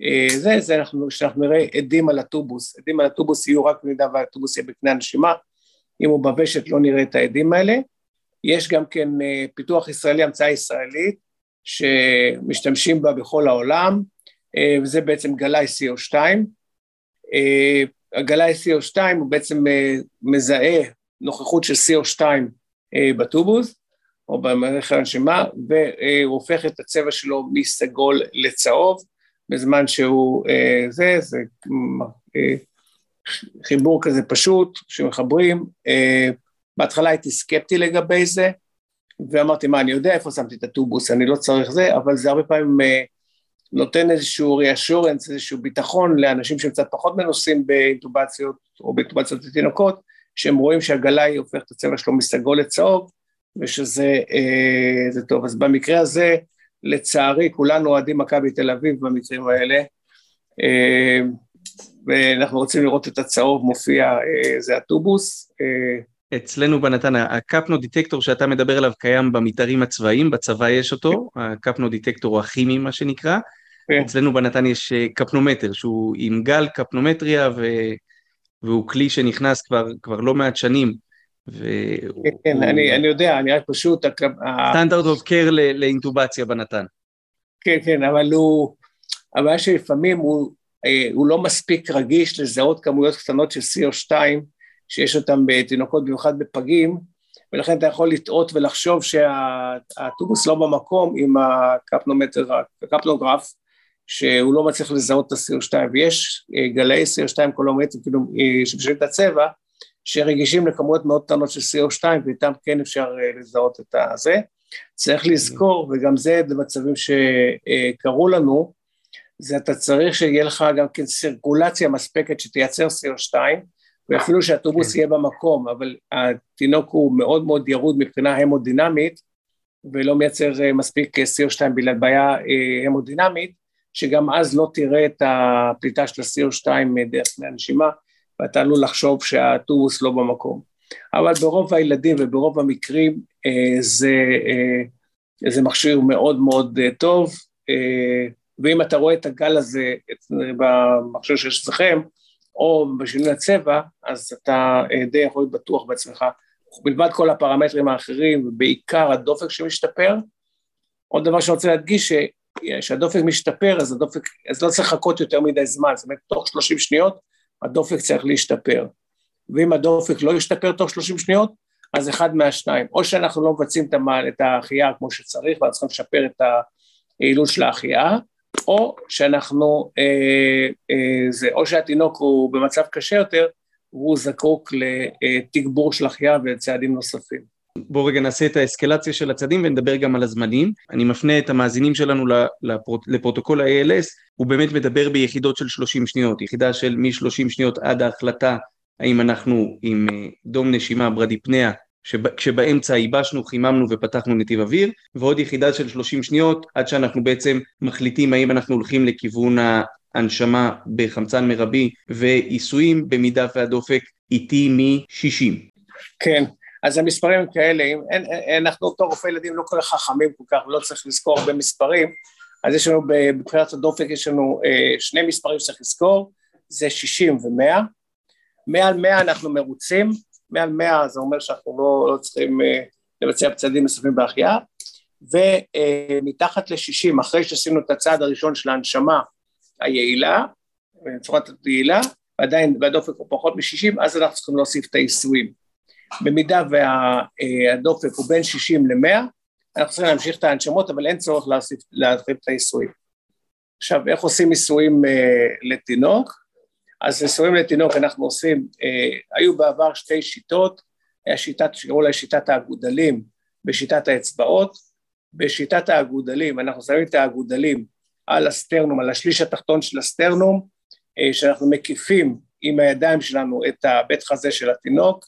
Speaker 1: אה, זה, זה אנחנו, שאנחנו נראה עדים על הטובוס, עדים על הטובוס יהיו רק במידה והטובוס יהיה בקנה הנשימה, אם הוא בוושת לא נראה את העדים האלה. יש גם כן אה, פיתוח ישראלי, המצאה ישראלית, שמשתמשים בה בכל העולם, וזה בעצם גלאי CO2. הגלאי CO2 הוא בעצם מזהה נוכחות של CO2 בטובוס, או במערכת הנשימה, והוא הופך את הצבע שלו מסגול לצהוב, בזמן שהוא אה, זה, זה אה, חיבור כזה פשוט, שמחברים. אה, בהתחלה הייתי סקפטי לגבי זה, ואמרתי, מה, אני יודע איפה שמתי את הטובוס, אני לא צריך זה, אבל זה הרבה פעמים נותן איזשהו ריאשורנס, איזשהו ביטחון לאנשים שהם קצת פחות מנוסים באינטובציות או באינטובציות לתינוקות, שהם רואים שהגלאי הופך את הצבע שלו מסגול לצהוב, ושזה אה, טוב. אז במקרה הזה, לצערי, כולנו אוהדים מכבי תל אביב במקרים האלה, אה, ואנחנו רוצים לראות את הצהוב מופיע, אה, זה הטובוס. אה,
Speaker 2: אצלנו בנתן, הקפנו דיטקטור שאתה מדבר עליו קיים במתארים הצבאיים, בצבא יש אותו, הקפנו דיטקטור הכימי מה שנקרא, כן. אצלנו בנתן יש אה, קפנומטר שהוא עם גל קפנומטריה ו... והוא כלי שנכנס כבר, כבר לא מעט שנים.
Speaker 1: כן, אני, אני יודע, אני רק פשוט...
Speaker 2: סטנדרט אוף קר לאינטובציה בנתן.
Speaker 1: כן, כן, אבל הוא... הבעיה שלפעמים הוא, אה, הוא לא מספיק רגיש לזהות כמויות קטנות של CO2 שיש אותן בתינוקות, במיוחד בפגים, ולכן אתה יכול לטעות ולחשוב שהטובוס לא במקום עם הקפנומטר, הקפנוגרף, שהוא לא מצליח לזהות את ה-CO2, ויש אה, גלאי CO2 קולומטרים, כאילו, אה, שמשנים את הצבע, שרגישים לכמויות מאוד קטנות של CO2 ואיתם כן אפשר אה, לזהות את הזה. צריך לזכור, וגם זה במצבים שקרו לנו, זה אתה צריך שיהיה לך גם כן סירקולציה מספקת שתייצר CO2, ואפילו שהטובוס כן. יהיה במקום, אבל התינוק הוא מאוד מאוד ירוד מבחינה המודינמית, ולא מייצר אה, מספיק אה, CO2 בגלל בעיה המודינמית, שגם אז לא תראה את הפליטה של ה-CO2 דרך פני הנשימה, ואתה עלול לחשוב שהטובוס לא במקום. אבל ברוב הילדים וברוב המקרים אה, זה, אה, זה מכשיר מאוד מאוד אה, טוב, אה, ואם אתה רואה את הגל הזה במכשיר שיש אצלכם, או בשינוי הצבע, אז אתה אה, די יכול להיות בטוח בעצמך. מלבד כל הפרמטרים האחרים, ובעיקר הדופק שמשתפר, עוד דבר שאני רוצה להדגיש, שהדופק משתפר, אז הדופק, אז לא צריך לחכות יותר מדי זמן, זאת אומרת, תוך 30 שניות הדופק צריך להשתפר. ואם הדופק לא ישתפר תוך 30 שניות, אז אחד מהשניים, או שאנחנו לא מבצעים את ההחייאה כמו שצריך, ואנחנו צריכים לשפר את היעילות של ההחייאה, או שאנחנו, אה, אה, זה, או שהתינוק הוא במצב קשה יותר, והוא זקוק לתגבור של החייאה וצעדים נוספים.
Speaker 2: בואו רגע נעשה את האסקלציה של הצעדים ונדבר גם על הזמנים. אני מפנה את המאזינים שלנו לפרוטוקול ה-ALS, הוא באמת מדבר ביחידות של 30 שניות, יחידה של מ-30 שניות עד ההחלטה האם אנחנו עם אה, דום נשימה ברדיפניה, כשבאמצע ייבשנו, חיממנו ופתחנו נתיב אוויר, ועוד יחידה של 30 שניות עד שאנחנו בעצם מחליטים האם אנחנו הולכים לכיוון ההנשמה בחמצן מרבי ועיסויים במידה והדופק איטי מ-60.
Speaker 1: כן, אז המספרים הם כאלה, אם אין, אין, אנחנו אותו רופא ילדים לא כל כך חכמים כל כך ולא צריך לזכור הרבה מספרים, אז יש לנו בבחירת הדופק יש לנו אה, שני מספרים שצריך לזכור, זה 60 ו-100, מעל 100 אנחנו מרוצים, מעל 100 זה אומר שאנחנו לא, לא צריכים אה, לבצע צעדים נוספים בהחייאה, ומתחת ל-60, אחרי שעשינו את הצעד הראשון של ההנשמה היעילה, בצורת יעילה, ועדיין והדופק הוא פחות מ-60, אז אנחנו צריכים להוסיף את העיסויים. במידה והדופק הוא בין 60 ל-100, אנחנו צריכים להמשיך את ההנשמות, אבל אין צורך להוסיף, להרחיב את האיסורים. עכשיו, איך עושים איסורים אה, לתינוק? אז איסורים לתינוק אנחנו עושים, אה, היו בעבר שתי שיטות, היה שיטת, שקראו לה שיטת האגודלים בשיטת האצבעות, בשיטת האגודלים, אנחנו שמים את האגודלים על הסטרנום, על השליש התחתון של הסטרנום, אה, שאנחנו מקיפים עם הידיים שלנו את הבית חזה של התינוק,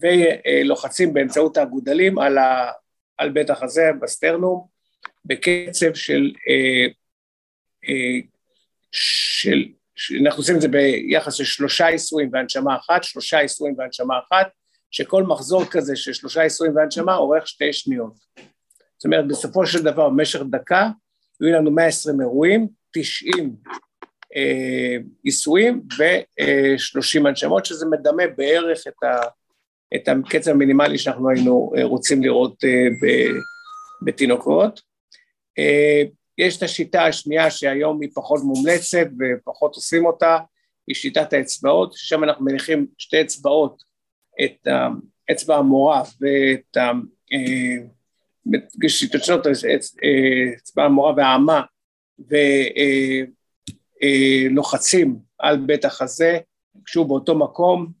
Speaker 1: ולוחצים באמצעות האגודלים על, ה, על בית החזה בסטרנום בקצב של, אה, אה, של, אנחנו עושים את זה ביחס של שלושה איסורים והנשמה אחת, שלושה איסורים והנשמה אחת, שכל מחזור כזה של שלושה איסורים והנשמה אורך שתי שניות. זאת אומרת, בסופו של דבר, במשך דקה, יהיו לנו 120 אירועים, 90 אה, איסורים ו-30 הנשמות, שזה מדמה בערך את ה... את הקצב המינימלי שאנחנו היינו אה, רוצים לראות אה, בתינוקות. אה, יש את השיטה השנייה שהיום היא פחות מומלצת ופחות עושים אותה, היא שיטת האצבעות, ששם אנחנו מניחים שתי אצבעות, את האצבע המורה ואת שיטות שונות, אצבע המורה והאמה, ולוחצים על בית החזה, כשהוא באותו מקום,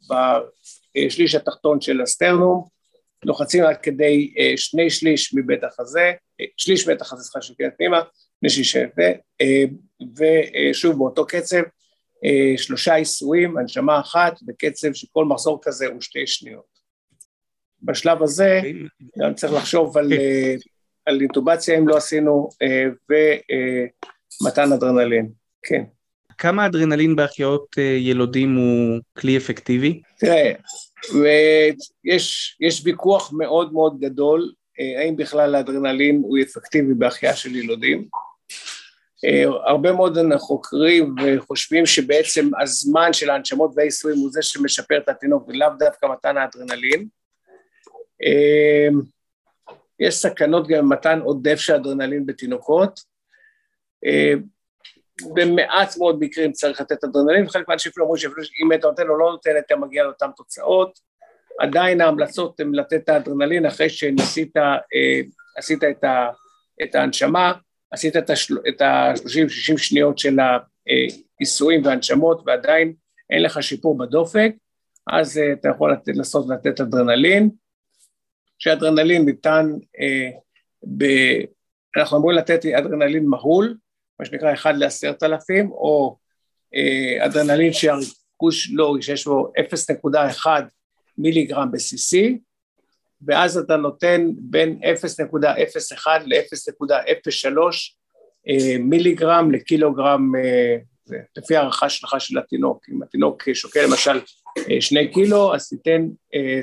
Speaker 1: שליש התחתון של הסטרנום, לוחצים עד כדי אה, שני שליש מבית החזה, אה, שליש מבית החזה, סליחה, של קריאת פנימה, שני שליש, אה, ושוב באותו קצב, שלושה איסורים, הנשמה אחת, בקצב שכל מחזור כזה הוא שתי שניות. בשלב הזה גם צריך לחשוב על, על אינטובציה אם לא עשינו, ומתן אדרנלין, כן.
Speaker 2: כמה אדרנלין בהחייאות ילודים הוא כלי אפקטיבי?
Speaker 1: תראה, ויש ויכוח מאוד מאוד גדול אה, האם בכלל האדרנלין הוא אפקטיבי בהחייאה של ילודים. אה, הרבה מאוד חוקרים וחושבים שבעצם הזמן של ההנשמות והאיסורים הוא זה שמשפר את התינוק ולאו דווקא מתן האדרנלין. אה, יש סכנות גם במתן עודף של אדרנלין בתינוקות. במעט מאוד מקרים צריך לתת אדרנלין, וחלק מהאנשים אפילו אמרו שאם אתה נותן או לא נותן, אתה מגיע לאותן תוצאות. עדיין ההמלצות הן לתת את האדרנלין אחרי שניסית, אה, עשית את, ה, את ההנשמה, עשית את ה-30-60 שניות של העיסויים וההנשמות ועדיין אין לך שיפור בדופק, אז אה, אתה יכול לתת, לנסות לתת אדרנלין. שאדרנלין ניתן, אה, ב, אנחנו אמורים לתת אדרנלין מהול, מה שנקרא אחד לעשרת אלפים, או אה, אדרנלין שהריכוש לורי לא שיש בו 0.1 מיליגרם ב-CC, ואז אתה נותן בין 0.01 ל-0.03 אה, מיליגרם לקילוגרם, אה, לפי הערכה שלך של התינוק. אם התינוק שוקל למשל אה, שני קילו, אז תיתן,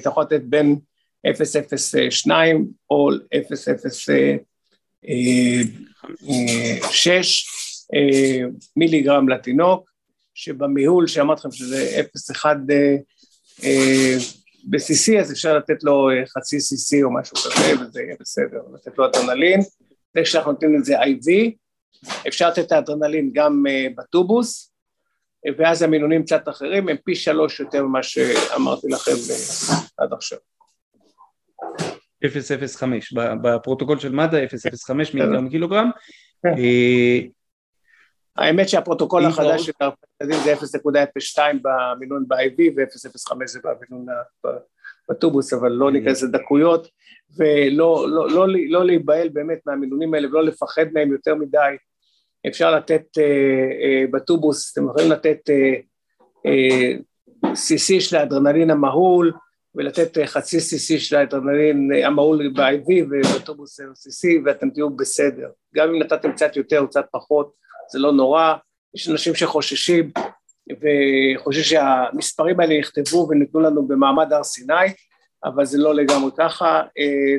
Speaker 1: אתה יכול לתת בין 0.02 או 0.03 שש אה, מיליגרם לתינוק, שבמיהול שאמרתי לכם שזה 0.1 אה, אה, ב-CC אז אפשר לתת לו חצי CC או משהו כזה וזה יהיה בסדר, לתת לו אדרנלין, זה שאנחנו נותנים לזה IV, אפשר לתת את האדרנלין גם בטובוס ואז המינונים קצת אחרים הם פי שלוש יותר ממה שאמרתי לכם עד עכשיו.
Speaker 2: 005, בפרוטוקול של מד"א 005 מיליגרם קילוגרם. כן. אה,
Speaker 1: האמת שהפרוטוקול החדש של הרפתנים זה 0.02 במינון ב-IV ו-0.05 זה במינון בטובוס, אבל לא ניכנס לדקויות, ולא לא, לא, לא, לא להיבהל באמת מהמינונים האלה ולא לפחד מהם יותר מדי. אפשר לתת אה, אה, בטובוס, אתם יכולים לתת אה, אה, CC של האדרנלין המהול, ולתת אה, חצי CC של האדרנלין אה, המהול ב-IV ובטובוס CC ואתם תהיו בסדר. גם אם נתתם קצת יותר או קצת פחות, זה לא נורא. יש אנשים שחוששים וחושבים שהמספרים האלה יכתבו וניתנו לנו במעמד הר סיני, אבל זה לא לגמרי ככה. אה,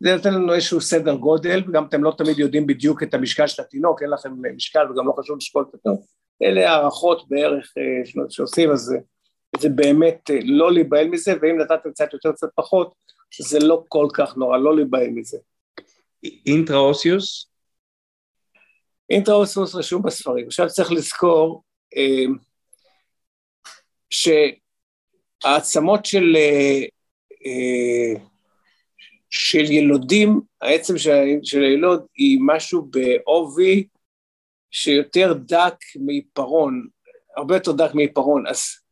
Speaker 1: זה נותן לנו איזשהו סדר גודל, וגם אתם לא תמיד יודעים בדיוק את המשקל של התינוק, אין לכם משקל וגם לא חשוב לשקול את התינוק. אלה הערכות בערך שעושים, אז זה באמת אה, לא להיבהל מזה, ואם נתתם קצת יותר קצת פחות, זה לא כל כך נורא, לא להיבהל מזה.
Speaker 2: אינטראוסיוס?
Speaker 1: אינטראוסיוס רשום בספרים. עכשיו צריך לזכור אה, שהעצמות של, אה, של ילודים, העצם של, של הילוד היא משהו בעובי שיותר דק מעיפרון, הרבה יותר דק מעיפרון, אז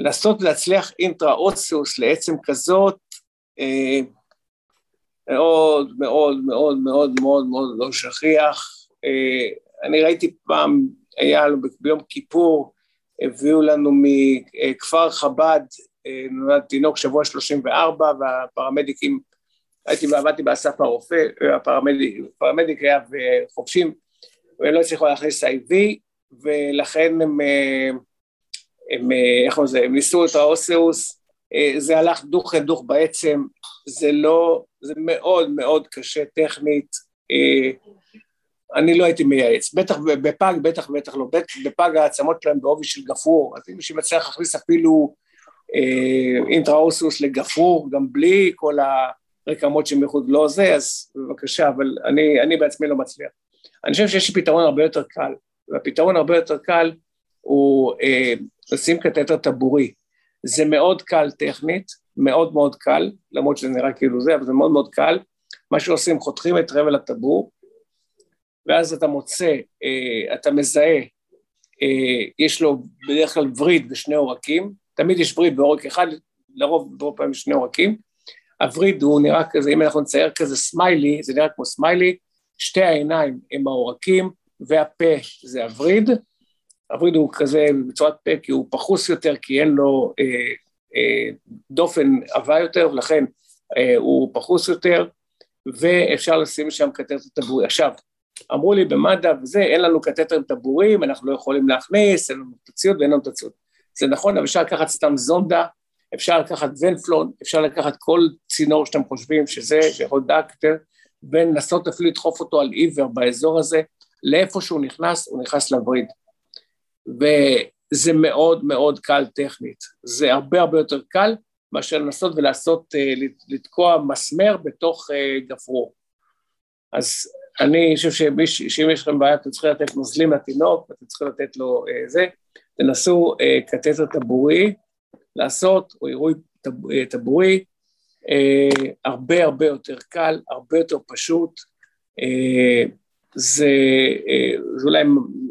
Speaker 1: לנסות להצליח אינטראוציוס לעצם כזאת, אה, מאוד מאוד מאוד מאוד מאוד מאוד לא שכיח. אה, אני ראיתי פעם, היה לנו ביום כיפור, הביאו לנו מכפר חב"ד, אה, נולד תינוק שבוע 34, והפרמדיקים, הייתי ועבדתי באסף הרופא, הפרמדיק, הפרמדיק היה חובשים, ולא הצליחו להכניס IV, ולכן הם הם, אה, איך זה, הם ניסו את האוסאוס, אה, זה הלך דוך דוך בעצם, זה לא, זה מאוד מאוד קשה טכנית, אה, אני לא הייתי מייעץ, בטח בפג, בטח בטח לא, בפג העצמות שלהם בעובי של גפרור, אז אם מישהו מצליח להכניס אפילו אינטראוסוס לגפרור, גם בלי כל הרקמות שמחוץ לא זה, אז בבקשה, אבל אני, אני בעצמי לא מצליח. אני חושב שיש לי פתרון הרבה יותר קל, והפתרון הרבה יותר קל הוא אה, לשים קטטר טבורי. זה מאוד קל טכנית, מאוד מאוד קל, למרות שזה נראה כאילו זה, אבל זה מאוד מאוד קל. מה שעושים, חותכים את רבל הטבור, ואז אתה מוצא, אה, אתה מזהה, אה, יש לו בדרך כלל וריד ושני עורקים, תמיד יש וריד ועורק אחד, לרוב ברוב פעמים שני עורקים. הווריד הוא נראה כזה, אם אנחנו נצייר כזה סמיילי, זה נראה כמו סמיילי, שתי העיניים הם העורקים, והפה זה הווריד, הווריד הוא כזה בצורת פה כי הוא פחוס יותר, כי אין לו אה, אה, דופן עבה יותר, ולכן אה, הוא פחוס יותר, ואפשר לשים שם קטטר טבורי. עכשיו, אמרו לי במד"א וזה, אין לנו קטטרים טבוריים, אנחנו לא יכולים להכניס, אין לנו הציוד ואין לנו הציוד. זה נכון, אבל אפשר לקחת סתם זונדה, אפשר לקחת ונפלון, אפשר לקחת כל צינור שאתם חושבים שזה, שיכול דקטר, ולנסות אפילו לדחוף אותו על עיוור באזור הזה, לאיפה שהוא נכנס, הוא נכנס לווריד. וזה מאוד מאוד קל טכנית, זה הרבה הרבה יותר קל מאשר לנסות ולעשות, אה, לתקוע מסמר בתוך אה, גפרור. אז אני חושב שאם יש לכם בעיה אתם צריכים לתת נוזלים לתינוק ואתם צריכים לתת לו אה, זה, תנסו קטטר טבורי לעשות, או עירוי טבורי, הרבה הרבה יותר קל, הרבה יותר פשוט, זה, זה אולי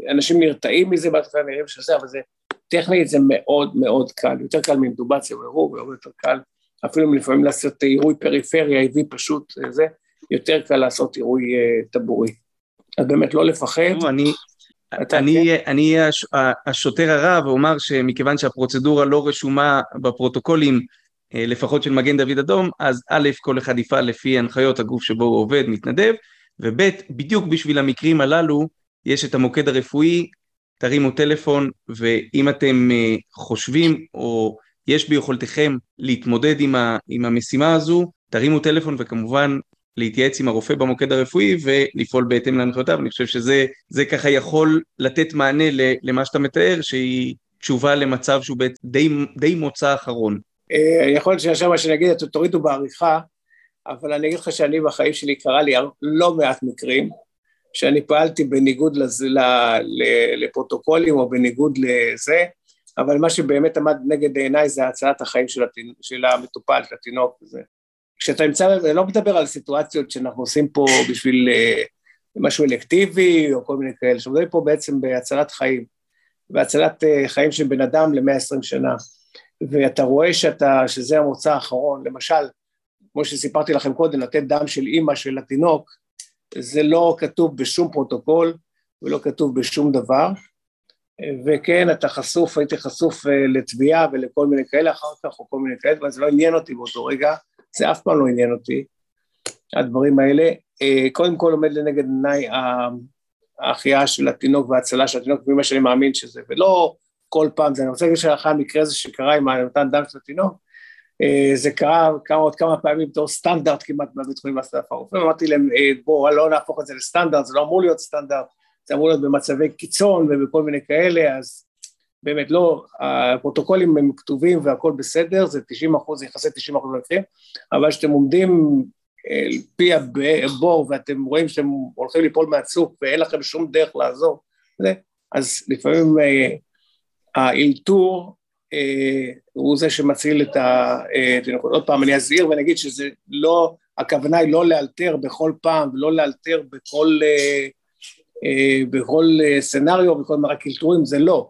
Speaker 1: אנשים נרתעים מזה בהתחלה, נראים שזה, אבל זה טכנית זה מאוד מאוד קל, יותר קל מאינטובציה ועירוב, הרבה יותר קל, אפילו לפעמים לעשות עירוי פריפריה, הביא פשוט זה, יותר קל לעשות עירוי אה, טבורי. אז באמת לא לפחד.
Speaker 2: אני, אני, אני אהיה השוטר הרע ואומר שמכיוון שהפרוצדורה לא רשומה בפרוטוקולים, אה, לפחות של מגן דוד אדום, אז א', כל אחד יפעל לפי הנחיות הגוף שבו הוא עובד, מתנדב, וב', בדיוק בשביל המקרים הללו, יש את המוקד הרפואי, תרימו טלפון, ואם אתם אה, חושבים או יש ביכולתכם להתמודד עם, ה, עם המשימה הזו, תרימו טלפון וכמובן להתייעץ עם הרופא במוקד הרפואי ולפעול בהתאם להנחיותיו. אני חושב שזה ככה יכול לתת מענה למה שאתה מתאר, שהיא תשובה למצב שהוא די, די מוצא אחרון.
Speaker 1: אה, יכול להיות שעכשיו מה שאני אגיד, תורידו בעריכה, אבל אני אגיד לך שאני בחיים שלי קרה לי לא מעט מקרים, שאני פעלתי בניגוד לז... לפרוטוקולים או בניגוד לזה, אבל מה שבאמת עמד נגד עיניי זה הצעת החיים של, התינ... של המטופל, של התינוק וזה. כשאתה נמצא, אני לא מדבר על סיטואציות שאנחנו עושים פה בשביל uh, משהו אלקטיבי או כל מיני כאלה, שמדברים פה בעצם בהצלת חיים, בהצלת חיים של בן אדם ל-120 שנה, ואתה רואה שאתה, שזה המוצא האחרון, למשל, כמו שסיפרתי לכם קודם, לתת דם של אימא של התינוק, זה לא כתוב בשום פרוטוקול ולא כתוב בשום דבר, וכן, אתה חשוף, הייתי חשוף אה, לתביעה ולכל מיני כאלה אחר כך, או כל מיני כאלה, אבל זה לא עניין אותי באותו רגע, זה אף פעם לא עניין אותי, הדברים האלה. אה, קודם כל עומד לנגד עיניי ההחייאה של התינוק וההצלה של התינוק, ממה שאני מאמין שזה, ולא כל פעם, זה, אני רוצה להגיד שלאחר המקרה הזה שקרה עם מתן דם של התינוק, זה קרה כמה עוד כמה פעמים בתור סטנדרט כמעט בבית חולים באסף הרופא, אמרתי להם בואו לא נהפוך את זה לסטנדרט, זה לא אמור להיות סטנדרט, זה אמור להיות במצבי קיצון ובכל מיני כאלה, אז באמת לא, הפרוטוקולים הם כתובים והכל בסדר, זה 90 אחוז, יחסי 90 אחוז מהמקרים, אבל כשאתם עומדים אל פי הבור ואתם רואים שאתם הולכים ליפול מהצוק ואין לכם שום דרך לעזור, אז לפעמים אה, האלתור אה, הוא זה שמציל את התינוקות. עוד פעם, אני אזהיר ואני אגיד שזה לא, הכוונה היא לא לאלתר בכל פעם ולא לאלתר בכל אה, אה, בכל אה, סצנריו, בכל מערכת אלתורים, זה לא.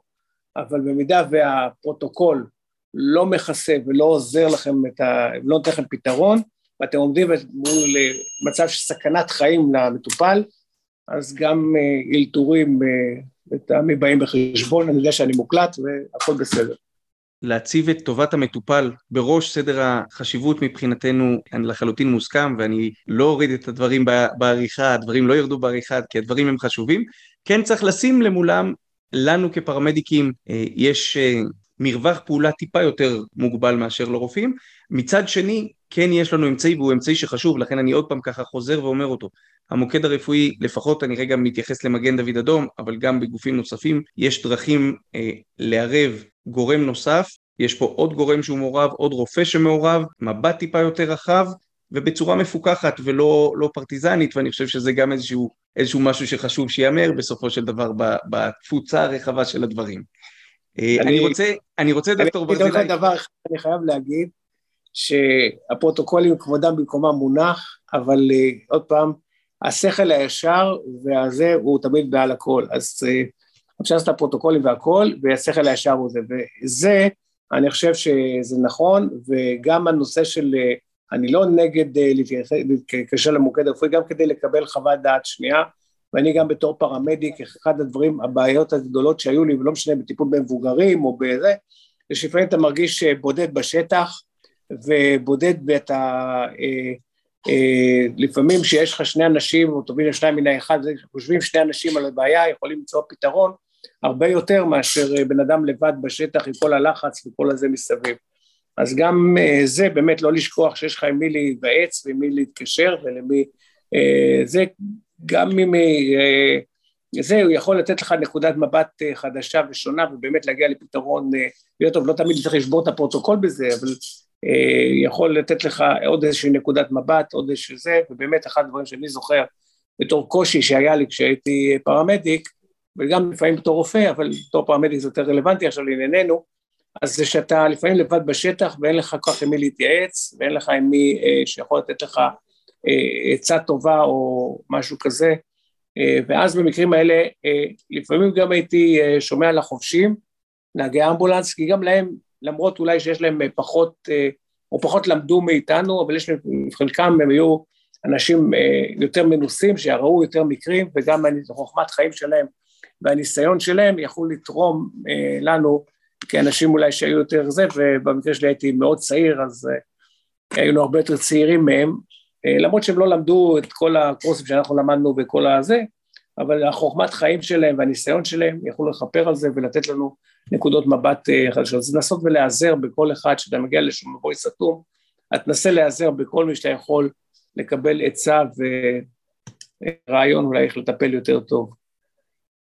Speaker 1: אבל במידה והפרוטוקול לא מכסה ולא עוזר לכם את ה... לא נותן לכם פתרון, ואתם עומדים מול אה, מצב של סכנת חיים למטופל, אז גם אלתורים לטעמי באים בחשבון, אני יודע שאני מוקלט והכל בסדר.
Speaker 2: להציב את טובת המטופל בראש סדר החשיבות מבחינתנו אני לחלוטין מוסכם ואני לא אוריד את הדברים בעריכה, הדברים לא ירדו בעריכה כי הדברים הם חשובים, כן צריך לשים למולם לנו כפרמדיקים אה, יש אה, מרווח פעולה טיפה יותר מוגבל מאשר לרופאים, מצד שני כן יש לנו אמצעי והוא אמצעי שחשוב לכן אני עוד פעם ככה חוזר ואומר אותו המוקד הרפואי לפחות אני רגע מתייחס למגן דוד אדום אבל גם בגופים נוספים יש דרכים אה, לערב גורם נוסף, יש פה עוד גורם שהוא מעורב, עוד רופא שמעורב, מבט טיפה יותר רחב, ובצורה מפוקחת ולא לא פרטיזנית, ואני חושב שזה גם איזשהו, איזשהו משהו שחשוב שייאמר בסופו של דבר בתפוצה הרחבה של הדברים. אה, אני, אני רוצה, אני רוצה דוקטור ברזילי...
Speaker 1: אני דבר אחד אני חייב להגיד, שהפרוטוקולים כבודם במקומם מונח, אבל uh, עוד פעם, השכל הישר והזה הוא תמיד בעל הכל, אז אפשר לעשות את הפרוטוקולים והכל, והשכל הישר הוא זה, וזה, אני חושב שזה נכון, וגם הנושא של, אני לא נגד אה, להתקשר למוקד הרפואי, גם כדי לקבל חוות דעת שנייה, ואני גם בתור פרמדיק, אחד הדברים, הבעיות הגדולות שהיו לי, ולא משנה בטיפול במבוגרים או בזה, זה שלפעמים אתה מרגיש אה, בודד בשטח, ובודד ואתה, אה, אה, לפעמים שיש לך שני אנשים, או טובים לשניים מן האחד, חושבים שני אנשים על הבעיה, יכולים למצוא פתרון, הרבה יותר מאשר אה, בן אדם לבד בשטח עם כל הלחץ וכל הזה מסביב. אז גם אה, זה באמת לא לשכוח שיש לך עם מי להיוועץ ועם מי להתקשר ולמי... אה, זה גם אם... זה, הוא יכול לתת לך נקודת מבט חדשה ושונה ובאמת להגיע לפתרון יותר טוב, לא תמיד צריך לשבור את הפרוטוקול בזה, אבל יכול לתת לך עוד איזושהי נקודת מבט, עוד איזשהו זה, ובאמת אחד הדברים שאני זוכר בתור קושי שהיה לי כשהייתי פרמדיק, וגם לפעמים בתור רופא, אבל בתור פרמדיק זה יותר רלוונטי עכשיו לענייננו, אז זה שאתה לפעמים לבד בשטח ואין לך כל כך עם מי להתייעץ, ואין לך עם מי אה, שיכול לתת לך אה, עצה טובה או משהו כזה, אה, ואז במקרים האלה אה, לפעמים גם הייתי אה, שומע לחובשים, נהגי אמבולנס, כי גם להם, למרות אולי שיש להם פחות, אה, או פחות למדו מאיתנו, אבל יש להם, חלקם הם היו אנשים אה, יותר מנוסים, שראו יותר מקרים, וגם חוכמת חיים שלהם והניסיון שלהם יכול לתרום אה, לנו כאנשים אולי שהיו יותר זה, ובמקרה שלי הייתי מאוד צעיר, אז אה, היינו הרבה יותר צעירים מהם, אה, למרות שהם לא למדו את כל הקורסים שאנחנו למדנו וכל הזה, אבל החוכמת חיים שלהם והניסיון שלהם יכלו לכפר על זה ולתת לנו נקודות מבט אה, חדשות. אז לנסות ולהיעזר בכל אחד שאתה מגיע לשום מבוי סתום, אז תנסה להיעזר בכל מי שאתה יכול לקבל עצה ורעיון אולי איך לטפל יותר טוב.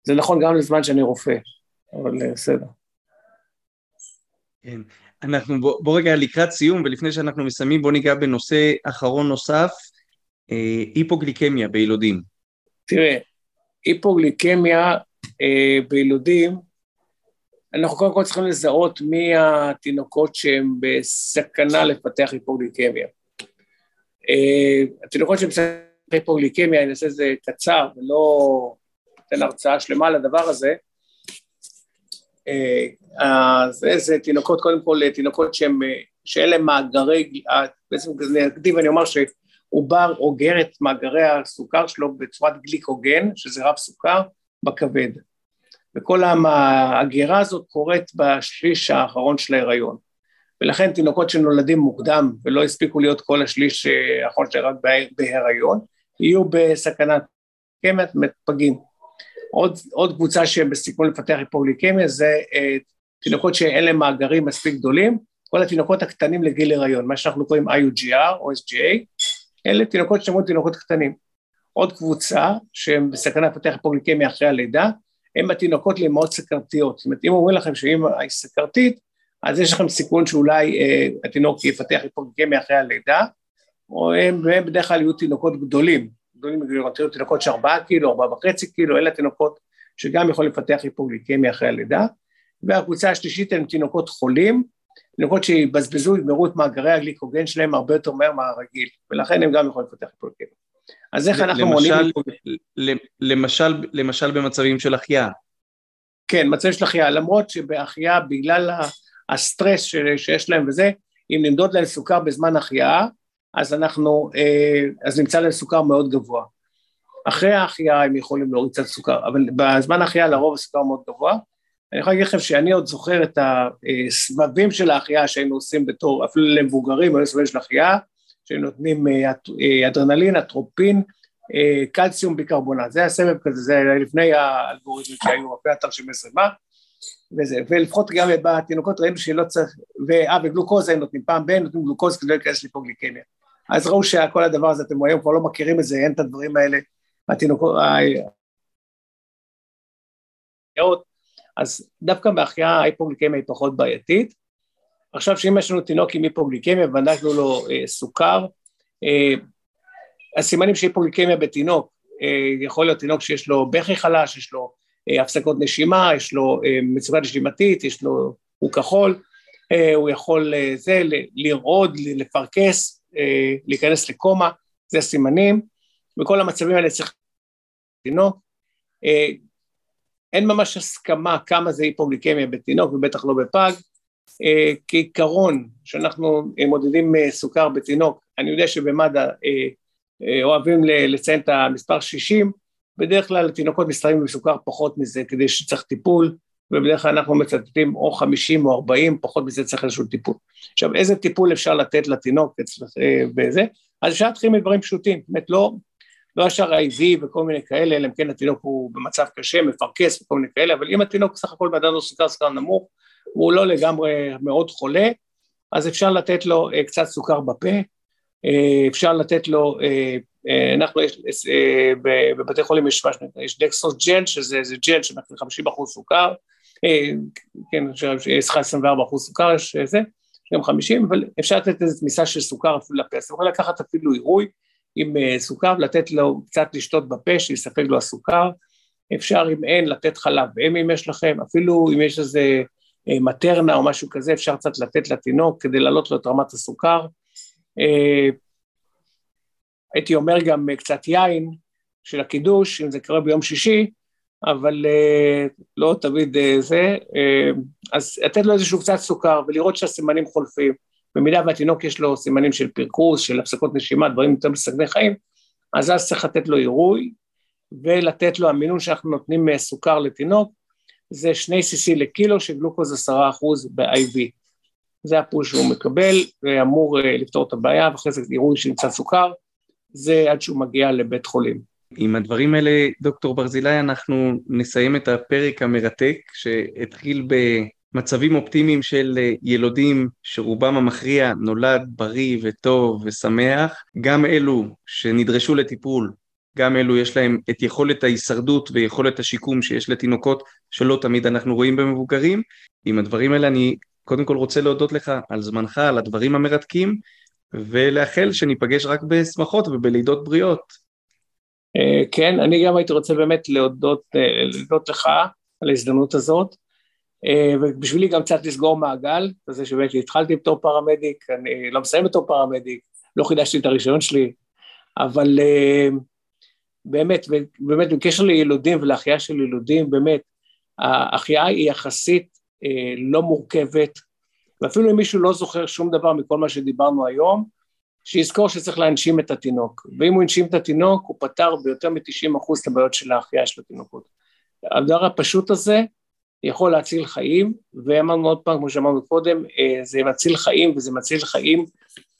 Speaker 1: זה נכון גם לזמן שאני רופא, אבל אה, בסדר.
Speaker 2: כן, אנחנו בוא, בוא רגע לקראת סיום ולפני שאנחנו מסיימים בוא ניגע בנושא אחרון נוסף, אה, היפוגליקמיה בילודים.
Speaker 1: תראה, היפוגליקמיה אה, בילודים, אנחנו קודם כל צריכים לזהות מי התינוקות שהם בסכנה לפתח היפוגליקמיה. אה, התינוקות שהם בסכנה היפוגליקמיה, אני אעשה את זה קצר ולא אתן הרצאה שלמה על הדבר הזה. אז זה תינוקות, קודם כל תינוקות שהם, שאין להם מאגרי, בעצם אני אקדים ואני אומר שעובר אוגר את מאגרי הסוכר שלו בצורת גליקוגן, שזה רב סוכר, בכבד. וכל ההגירה הזאת קורית בשליש האחרון של ההיריון. ולכן תינוקות שנולדים מוקדם ולא הספיקו להיות כל השליש האחרון שלהם רק בהיריון, יהיו בסכנת קמת פגים. עוד, עוד קבוצה שהם בסיכון לפתח היפוגליקמיה זה אה, תינוקות שאין להם מאגרים מספיק גדולים, כל התינוקות הקטנים לגיל הריון, מה שאנחנו קוראים IUGR או SGA, אלה תינוקות שאמרו תינוקות קטנים. עוד קבוצה שהם בסכנה לפתח היפוגליקמיה אחרי הלידה, הם התינוקות לאמהות סכרתיות. זאת אומרת, אם אומרים לכם שאמא היא סכרתית, אז יש לכם סיכון שאולי אה, התינוק יפתח היפוגליקמיה אחרי הלידה, או הם, והם בדרך כלל יהיו תינוקות גדולים, גדולים מגדולים, תינוקות של ארבעה קילו, ארבעה וחצי קילו, אלה תינוקות שגם יכולים לפתח היפוגליקמיה אחרי הלידה, והקבוצה השלישית הם תינוקות חולים, תינוקות שיבזבזו, יגמרו את מאגרי הגליקוגן שלהם הרבה יותר מהר מהרגיל, ולכן הם גם יכולים לפתח היפוגליקמיה. אז איך אנחנו מונים...
Speaker 2: למשל, למשל במצבים של החייאה.
Speaker 1: כן, מצבים של החייאה, למרות שבהחייאה, בגלל הסטרס שיש להם וזה, אם נמדוד להם סוכר בזמן החייאה, אז אנחנו, אה, אז נמצא להם סוכר מאוד גבוה. אחרי ההחייאה הם יכולים להוריד קצת סוכר, אבל בזמן ההחייאה לרוב הסוכר מאוד גבוה. אני יכול להגיד לכם שאני עוד זוכר את הסבבים של ההחייאה שהיינו עושים בתור, אפילו למבוגרים, היו סבבים של החייאה, שנותנים אה, אה, אדרנלין, אטרופין, קלציום ביקרבונט, זה היה סבב כזה, זה היה לפני האלגוריתמים שהיו, אחרי התרשימי זרימה, וזה, ולפחות גם בתינוקות ראינו שלא צריך, ואה, וגלוקוז הם נותנים פעם ב, נותנים גלוקוז כדי לא להיכנס להיפוגליקמיה. אז ראו שכל הדבר הזה, אתם היום כבר לא מכירים את זה, אין את הדברים האלה, התינוקות, אז דווקא בהחייאה ההיפוגליקמיה היא פחות בעייתית. עכשיו שאם יש לנו תינוק עם היפוגליקמיה ובדקנו לו אה, סוכר, אה, הסימנים של היפוגליקמיה בתינוק, אה, יכול להיות תינוק שיש לו בכי חלש, יש לו אה, הפסקות נשימה, יש לו אה, מצוקה נשימתית, יש לו, הוא כחול, אה, הוא יכול זה, לרעוד, לפרכס, להיכנס לקומה, זה הסימנים, וכל המצבים האלה צריך תינוק. אין ממש הסכמה כמה זה היפוגליקמיה בתינוק ובטח לא בפג. כעיקרון, כשאנחנו מודדים סוכר בתינוק, אני יודע שבמד"א אוהבים לציין את המספר 60, בדרך כלל תינוקות מסתרים בסוכר פחות מזה כדי שצריך טיפול, ובדרך כלל אנחנו מצטטים או 50 או 40, פחות מזה צריך איזשהו טיפול. עכשיו, איזה טיפול אפשר לתת לתינוק אצלך בזה? אז אפשר להתחיל מדברים פשוטים, אומרת, לא, לא ישר IV וכל מיני כאלה, אלא אם כן התינוק הוא במצב קשה, מפרכס וכל מיני כאלה, אבל אם התינוק סך הכל מדד לו סוכר סוכר נמוך, והוא לא לגמרי מאוד חולה, אז אפשר לתת לו אה, קצת סוכר בפה, אה, אפשר לתת לו אה, אנחנו, יש, בבתי חולים יש, יש דקסטרוס ג'ל, שזה ג'ל שמכיל 50 אחוז סוכר, כן, סליחה 24 אחוז סוכר, יש זה, יש גם 50, אבל אפשר לתת איזו תמיסה של סוכר אפילו לפה, אז אתם יכולים לקחת אפילו עירוי עם סוכר ולתת לו קצת לשתות בפה, שיספק לו הסוכר, אפשר אם אין לתת חלב אם יש לכם, אפילו אם יש איזה מטרנה או משהו כזה, אפשר קצת לתת לתינוק כדי להעלות לו את רמת הסוכר. הייתי אומר גם אה, קצת יין של הקידוש, אם זה קורה ביום שישי, אבל uh, לא תמיד זה, אז לתת לו איזשהו קצת סוכר ולראות שהסימנים חולפים. במידה והתינוק יש לו סימנים של פרכוס, של הפסקות נשימה, דברים יותר מסכני חיים, אז אז צריך לתת לו עירוי ולתת לו, המינון שאנחנו נותנים סוכר לתינוק, זה שני cc לקילו של גלוקוז עשרה אחוז ב-IV. זה הפול שהוא מקבל, ואמור לפתור את הבעיה, ואחרי זה עירוי קצת סוכר, זה עד שהוא מגיע לבית חולים.
Speaker 2: עם הדברים האלה, דוקטור ברזילי, אנחנו נסיים את הפרק המרתק שהתחיל במצבים אופטימיים של ילודים שרובם המכריע נולד בריא וטוב ושמח, גם אלו שנדרשו לטיפול, גם אלו יש להם את יכולת ההישרדות ויכולת השיקום שיש לתינוקות שלא תמיד אנחנו רואים במבוגרים. עם הדברים האלה אני קודם כל רוצה להודות לך על זמנך, על הדברים המרתקים, ולאחל שניפגש רק בשמחות ובלידות בריאות.
Speaker 1: אה, כן, אני גם הייתי רוצה באמת להודות, אה, להודות לך על ההזדמנות הזאת, אה, ובשבילי גם קצת לסגור מעגל, זה שבאמת התחלתי בתור פרמדיק, אני לא מסיים בתור פרמדיק, לא חידשתי את הרישיון שלי, אבל באמת, באמת בקשר לילודים ולהחייאה של ילודים, באמת, ההחייאה היא יחסית לא מורכבת, ואפילו אם מישהו לא זוכר שום דבר מכל מה שדיברנו היום, שיזכור שצריך להנשים את התינוק, ואם הוא הנשים את התינוק הוא פתר ביותר מ-90% את הבעיות של ההחייאה של התינוקות. הדבר הפשוט הזה יכול להציל חיים, ואמרנו עוד פעם, כמו שאמרנו קודם, אה, זה מציל חיים וזה מציל חיים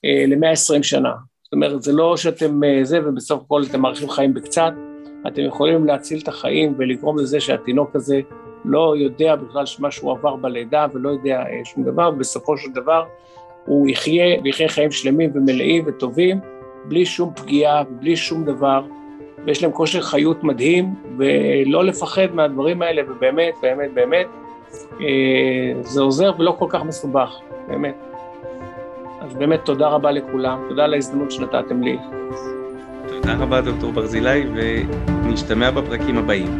Speaker 1: אה, ל-120 שנה. זאת אומרת, זה לא שאתם אה, זה, ובסוף הכל אתם מאריכים חיים בקצת, אתם יכולים להציל את החיים ולגרום לזה שהתינוק הזה לא יודע בכלל שמה שהוא עבר בלידה ולא יודע שום דבר, ובסופו של דבר הוא יחיה, ויחיה חיים שלמים ומלאים וטובים, בלי שום פגיעה, בלי שום דבר, ויש להם כושר חיות מדהים, ולא לפחד מהדברים האלה, ובאמת, באמת, באמת, אה, זה עוזר ולא כל כך מסובך, באמת. אז באמת תודה רבה לכולם, תודה על ההזדמנות שנתתם לי.
Speaker 2: תודה רבה דוקטור ברזילי, ונשתמע בפרקים הבאים.